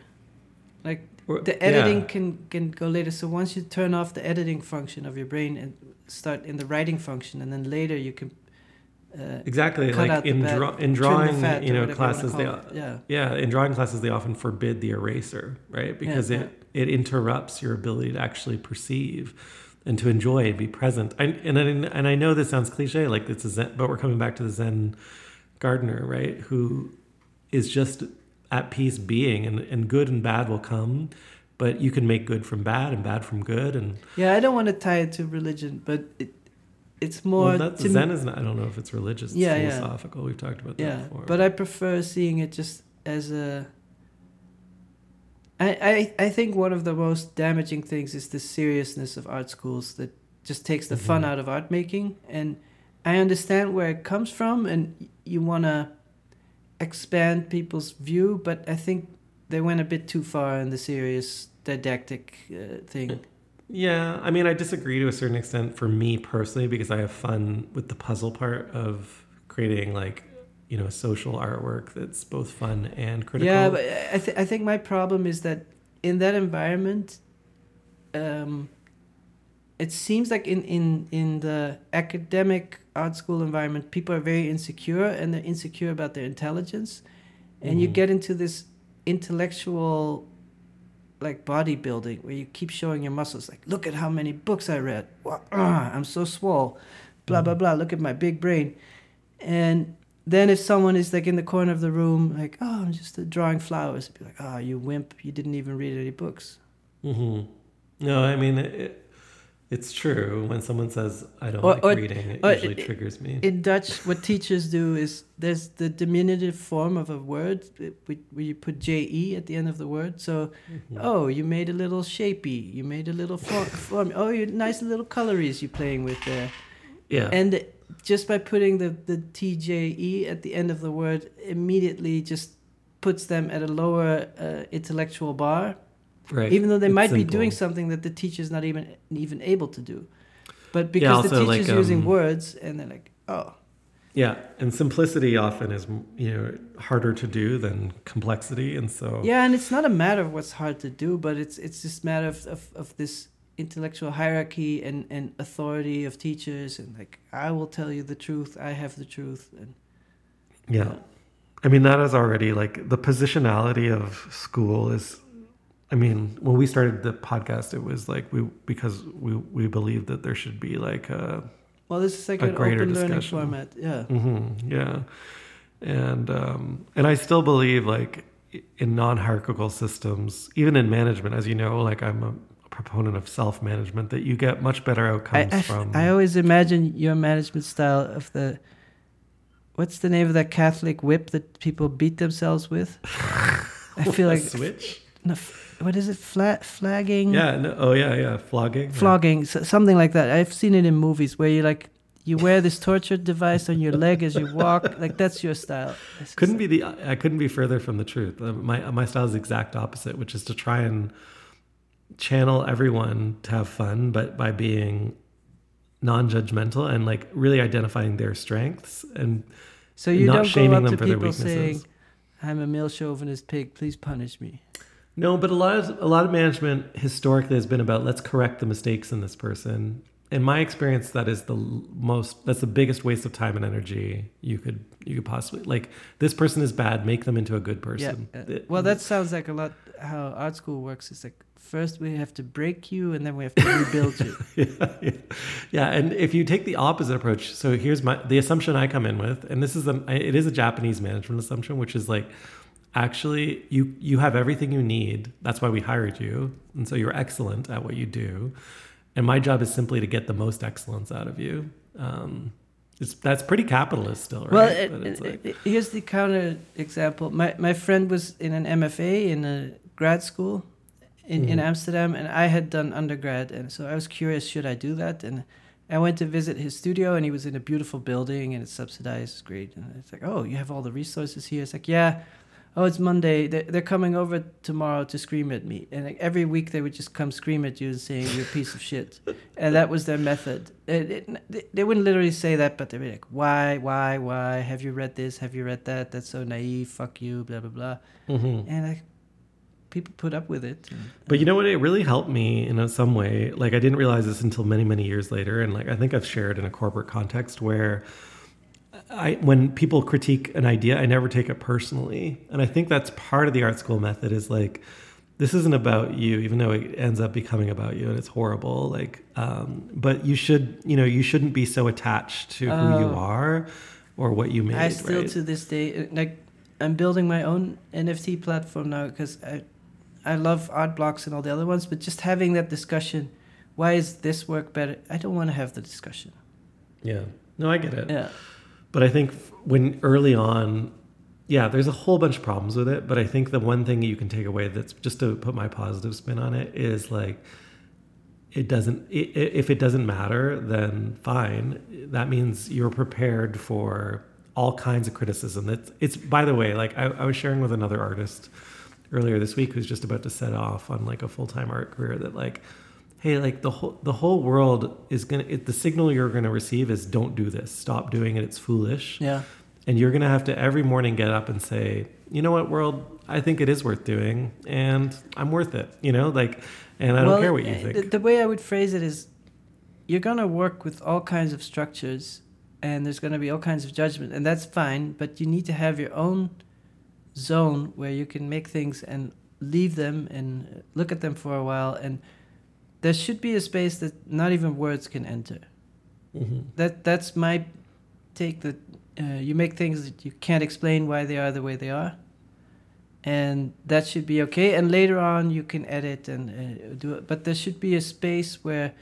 Like Or- the editing yeah. can can go later. So once you turn off the editing function of your brain and start in the writing function, and then later you can. Uh, exactly cut out like the in, bad- draw, in drawing fat you know classes they it. yeah. Yeah, in drawing classes, they often forbid the eraser, right? Because yeah. it it interrupts your ability to actually perceive and to enjoy and be present. I, and I, and I know this sounds cliche, like it's a Zen, but we're coming back to the Zen gardener, right? Who is just at peace being, and, and good and bad will come, but you can make good from bad and bad from good, and Yeah, I don't want to tie it to religion, but it, it's more well, that's to me- Zen is not. I don't know if it's religious, it's Yeah, yeah. philosophical. We've talked about that yeah before. but i prefer seeing it just as a I, I i think one of the most damaging things is the seriousness of art schools that just takes the fun Mhm. out of art making and i understand where it comes from and you want to expand people's view but i think they went a bit too far in the serious didactic uh, thing Yeah, I mean, I disagree to a certain extent for me personally because I have fun with the puzzle part of creating like, you know, social artwork that's both fun and critical. Yeah, but I, th- I think my problem is that in that environment, um, it seems like in, in, in the academic art school environment, people are very insecure and they're insecure about their intelligence. And you Mhm. get into this intellectual like bodybuilding where you keep showing your muscles like look at how many books i read i'm so swole blah blah Mhm. blah look at my big brain and then if someone is like in the corner of the room like oh i'm just uh, drawing flowers be like oh you wimp you didn't even read any books Mm-hmm. No, I mean, it, it's true. When someone says, I don't Or- like or- reading, it usually it- triggers me. in dutch what teachers do is there's the diminutive form of a word uh, where you put je at the end of the word so Mhm. oh you made a little shapey you made a little form, form. oh you nice little colories you're playing with there yeah. and just by putting the the tje at the end of the word immediately just puts them at a lower uh, intellectual bar. Right. even though they It's might be doing something that the teacher's not even even able to do. But because the also, teacher's like, using um, words, and they're like, oh, Yeah, and simplicity often is you know harder to do than complexity, and so yeah, and it's not a matter of what's hard to do, but it's it's just matter of of, of this intellectual hierarchy and and authority of teachers, and like I will tell you the truth, I have the truth, and yeah. I mean that is already like the positionality of school is. I mean, when we started the podcast, it was like we because we we believed that there should be like a well, this is like A an greater open learning discussion. format, yeah. hmm yeah, and um, and I still believe like in non-hierarchical systems, even in management, as you know, like I'm a proponent of self-management, that you get much better outcomes I, from. I always imagine your management style of the what's the name of that Catholic whip that people beat themselves with? I feel (laughs) like switch. no, what is it? Flat flagging? Yeah. No, oh yeah. Yeah. Flogging. yeah. flogging, s something like that. I've seen it in movies where you like you wear this torture device on your leg as you walk. (laughs) Like that's your style. Just Couldn't be the. I couldn't be further from the truth. Uh, My my style is the exact opposite, which is to try and channel everyone to have fun, but by being non-judgmental and like really identifying their strengths and So you not don't shaming go up them to for their people weaknesses. saying, "I'm a male chauvinist pig. Please punish me." No, but a lot of a lot of management historically has been about let's correct the mistakes in this person. In my experience, that is the most that's the biggest waste of time and energy you could you could possibly like. This person is bad. Make them into a good Yeah. person. It- well, that sounds like a lot how art school works. It's like first we have to break you, and then we have to rebuild you. (laughs) yeah, yeah. yeah, and if you take the opposite approach, so here's my the assumption I come in with, and this is a it is a Japanese management assumption, which is like actually you you have everything you need. That's why we hired you, and so you're excellent at what you do. And my job is simply to get the most excellence out of you. Um, it's that's pretty capitalist still, right? Well, it, But it's it- like- it- here's the counter example. My my friend was in an MFA in a grad school in, in Mhm. Amsterdam, and I had done undergrad, and so I was curious, should I do that? And I went to visit his studio, and he was in a beautiful building, and it's subsidized, it's great. And it's like, oh, you have all the resources here. It's like, yeah. Oh, it's Monday. They're, they're coming over tomorrow to scream at me, and like, every week they would just come scream at you and saying you're a piece of shit, and that was their method. It, it, they- they wouldn't literally say that, but they'd be like, "Why, why, why? Have you read this? Have you read that? That's so naive. Fuck you." Blah blah blah. Mhm. And like, people put up with it. and- But you know what? It really helped me in some way. Like I didn't realize this until many, many years later, and like I think I've shared in a corporate context where I, when people critique an idea, I never take it personally, and I think that's part of the art school method. Is like this isn't about you, even though it ends up becoming about you, and it's horrible. Like, um, but you should, you know, you shouldn't be so attached to who you Oh. are or what you made. I still right? to this day like I'm building my own NFT platform now because I I love art blocks and all the other ones, but just having that discussion, why is this work better? I don't want to have the discussion. yeah. No, I get it. Yeah. But I think when early on, yeah, there's a whole bunch of problems with it. But I think the one thing you can take away that's just to put my positive spin on it is like, it doesn't, i i- if it doesn't matter, then fine. That means you're prepared for all kinds of criticism. That's, it's, by the way, like I, I was sharing with another artist earlier this week who's just about to set off on like a full time art career that like, hey, like the whole the whole world is gonna it, the signal you're gonna receive is don't do this, stop doing it, it's foolish, Yeah. and you're gonna have to every morning get up and say, you know what, world, I think it is worth doing, and I'm worth it, you know, like, and I don't care what you uh, think. The, the way I would phrase it is you're going to work with all kinds of structures and there's going to be all kinds of judgment, and that's fine, but you need to have your own zone where you can make things and leave them and look at them for a while. And there should be a space that not even words can enter. Mhm. That That's my take that uh, you make things that you can't explain why they are the way they are. And that should be okay. And later on, you can edit and uh, do it. But there should be a space where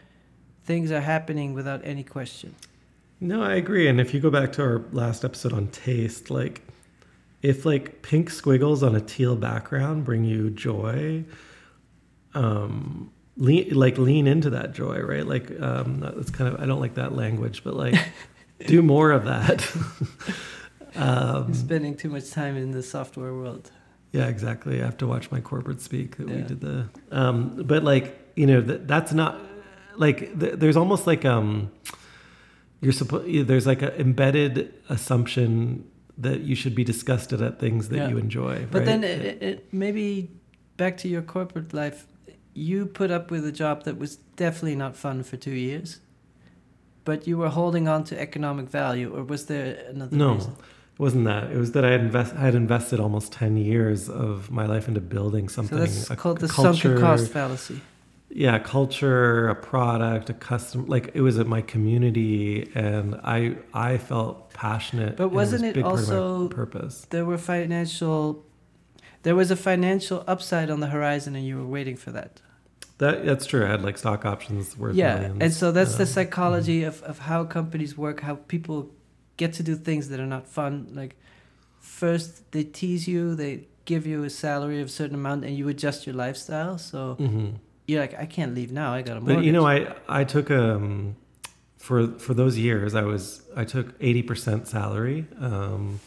things are happening without any question. No, I agree. And if you go back to our last episode on taste, like if like pink squiggles on a teal background bring you joy, um, lean like lean into that joy, right? Like um, that's kind of I don't like that language, but like (laughs) do more of that. (laughs) um, Spending too much time in the software world. yeah, exactly. I have to watch my corporate speak that we did the. Um, but like you know that that's not like th- there's almost like um you're supposed there's like an embedded assumption that you should be disgusted at things that Yeah. you enjoy. But right? then it, it, it, maybe back to your corporate life, you put up with a job that was definitely not fun for two years, but you were holding on to economic value, or was there another no, reason? it wasn't that. It was that I had invest I had invested almost ten years of my life into building something. So that's called the culture- cost fallacy. Yeah culture a product a custom like it was at my community and i i felt passionate But was wasn't it of my also- purpose There were financial, there was a financial upside on the horizon, and you were waiting for that. that that's true i had like stock options worth yeah, millions. and so that's the psychology of, of how companies work, how people get to do things that are not fun. Like, first they tease you, they give you a salary of a certain amount, and you adjust your lifestyle. So mhm. You're like, I can't leave now. I got a mortgage. but you know i i took um for for those years i was i took 80% salary um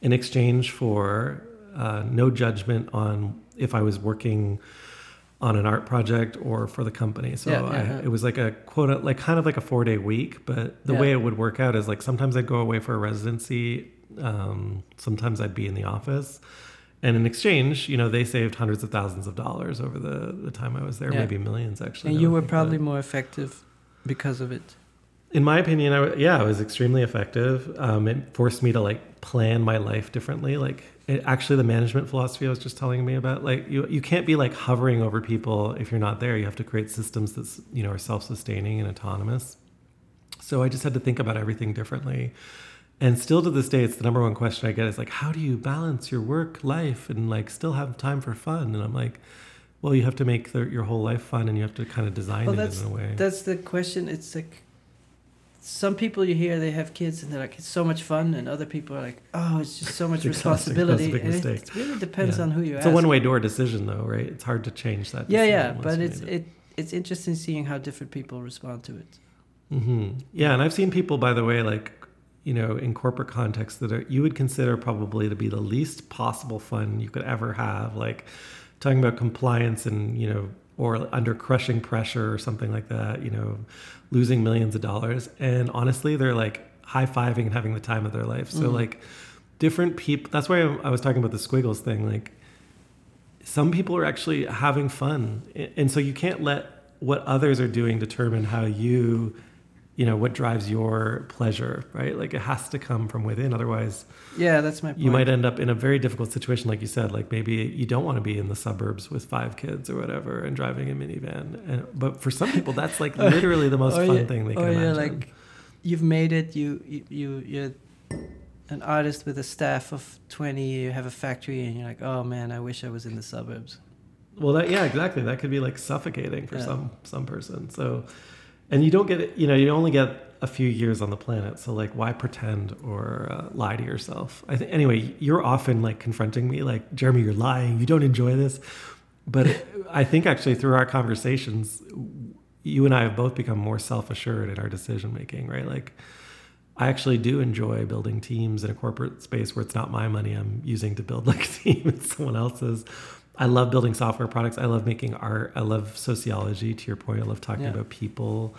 in exchange for uh, no judgment on if i was working on an art project or for the company so Yeah, yeah, I, yeah. it was like a quote like kind of like a four day week but the way it would work out is like sometimes i'd go away for a residency um, sometimes i'd be in the office and in exchange you know they saved hundreds of thousands of dollars over the, the time i was there Yeah. maybe millions actually and you were probably it. more effective because of it. in my opinion I, yeah it was extremely effective um, it forced me to like plan my life differently like it, actually the management philosophy i was just telling me about like you, you can't be like hovering over people if you're not there you have to create systems that you know are self-sustaining and autonomous so i just had to think about everything differently and still to this day it's the number one question i get is like how do you balance your work life and like still have time for fun and i'm like well you have to make the, your whole life fun and you have to kind of design Well, it in a way That's the question. It's like some people you hear they have kids and they're like it's so much fun, and other people are like oh it's just so much (laughs) responsibility. it, mistake. it really depends Yeah. on who you it's ask. a one-way door decision though right it's hard to change that yeah, yeah, but it's made it it's interesting seeing how different people respond to it. hmm Yeah, and I've seen people, by the way, like you know, in corporate context that are, you would consider probably to be the least possible fun you could ever have, like talking about compliance and you know, or under crushing pressure or something like that. You know, losing millions of dollars, and honestly, they're like high fiving and having the time of their life. So Mhm. like, different people. That's why I, I was talking about the squiggles thing, like. Some people are actually having fun, and so you can't let what others are doing determine how you you know what drives your pleasure right like it has to come from within otherwise Yeah, that's my point. you might end up in a very difficult situation like you said like maybe you don't want to be in the suburbs with five kids or whatever and driving a minivan and, but for some people that's like (laughs) oh, literally the most oh, fun you- thing they oh, can or imagine you're like you've made it. You you you you're an artist with a staff of twenty. You have a factory, and you're like, oh man, I wish I was in the suburbs. well that yeah exactly that could be like suffocating for Yeah. some some person so and you don't get it you know you only get a few years on the planet so like why pretend or uh, lie to yourself? I think anyway you're often like confronting me like jeremy you're lying. You don't enjoy this. But i think actually through our conversations you and i have both become more self-assured in our decision making right? Like I actually do enjoy building teams in a corporate space where it's not my money I'm using to build like (laughs) a team, it's someone else's. I love building software products. I love making art. I love sociology. To your point, I love talking Yeah. about people.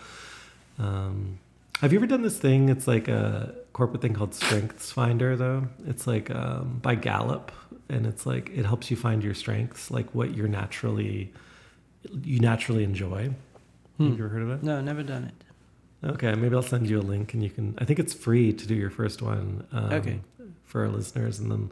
Um, have you ever done this thing? It's like a corporate thing called Strengths Finder, though. It's like um, by Gallup, and it's like it helps you find your strengths, like what you're naturally you naturally enjoy. Hmm. Have you ever heard of it? No, never done it. Okay, maybe I'll send you a link, and you can. I think it's free to do your first one. Um, Okay. For our listeners, and then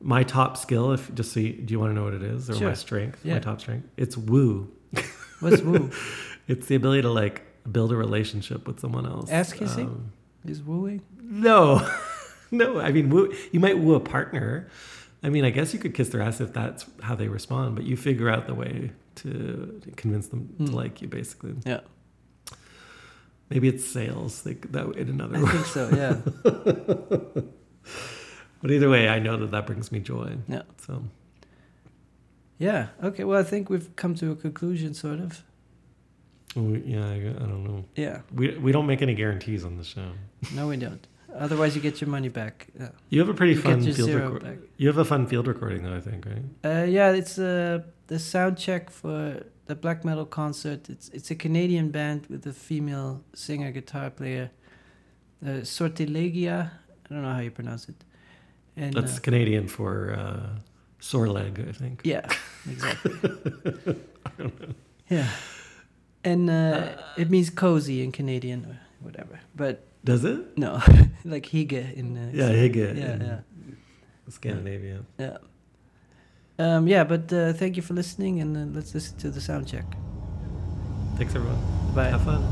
my top skill, if just so you, do you want to know what it is, or my strength? Yeah. My top strength. It's woo. (laughs) What's woo? (laughs) It's the ability to like build a relationship with someone else. Ass kissing? Um, Is wooing? no, (laughs) no. I mean, woo, you might woo a partner. I mean, I guess you could kiss their ass if that's how they respond, but you figure out the way to convince them Hmm. to like you, basically. Yeah, Maybe it's sales. Like that in another I way. think so. Yeah. But either way, I know that that brings me joy. Yeah. So Yeah. Okay. Well, I think we've come to a conclusion, sort of. we, yeah, I, I don't know. Yeah. We we don't make any guarantees on the show. No, we don't. Otherwise, you get your money back. Yeah. You have a pretty You fun field zero record- back. You have a fun field recording though, I think, right? Uh, yeah, it's uh, the sound check for the black metal concert. It's it's a Canadian band with a female singer guitar player, uh, Sortilegia. I don't know how you pronounce it. And That's uh, Canadian for uh, sore leg, I think. yeah, exactly. Yeah, and uh, it means cozy in Canadian or whatever. But Does it? no, (laughs) like hygge in uh, Yeah, Hygge yeah, yeah, Scandinavia. yeah. Um, yeah, but uh, thank you for listening, and uh, let's listen to the sound check. Thanks, everyone. Bye. Have fun.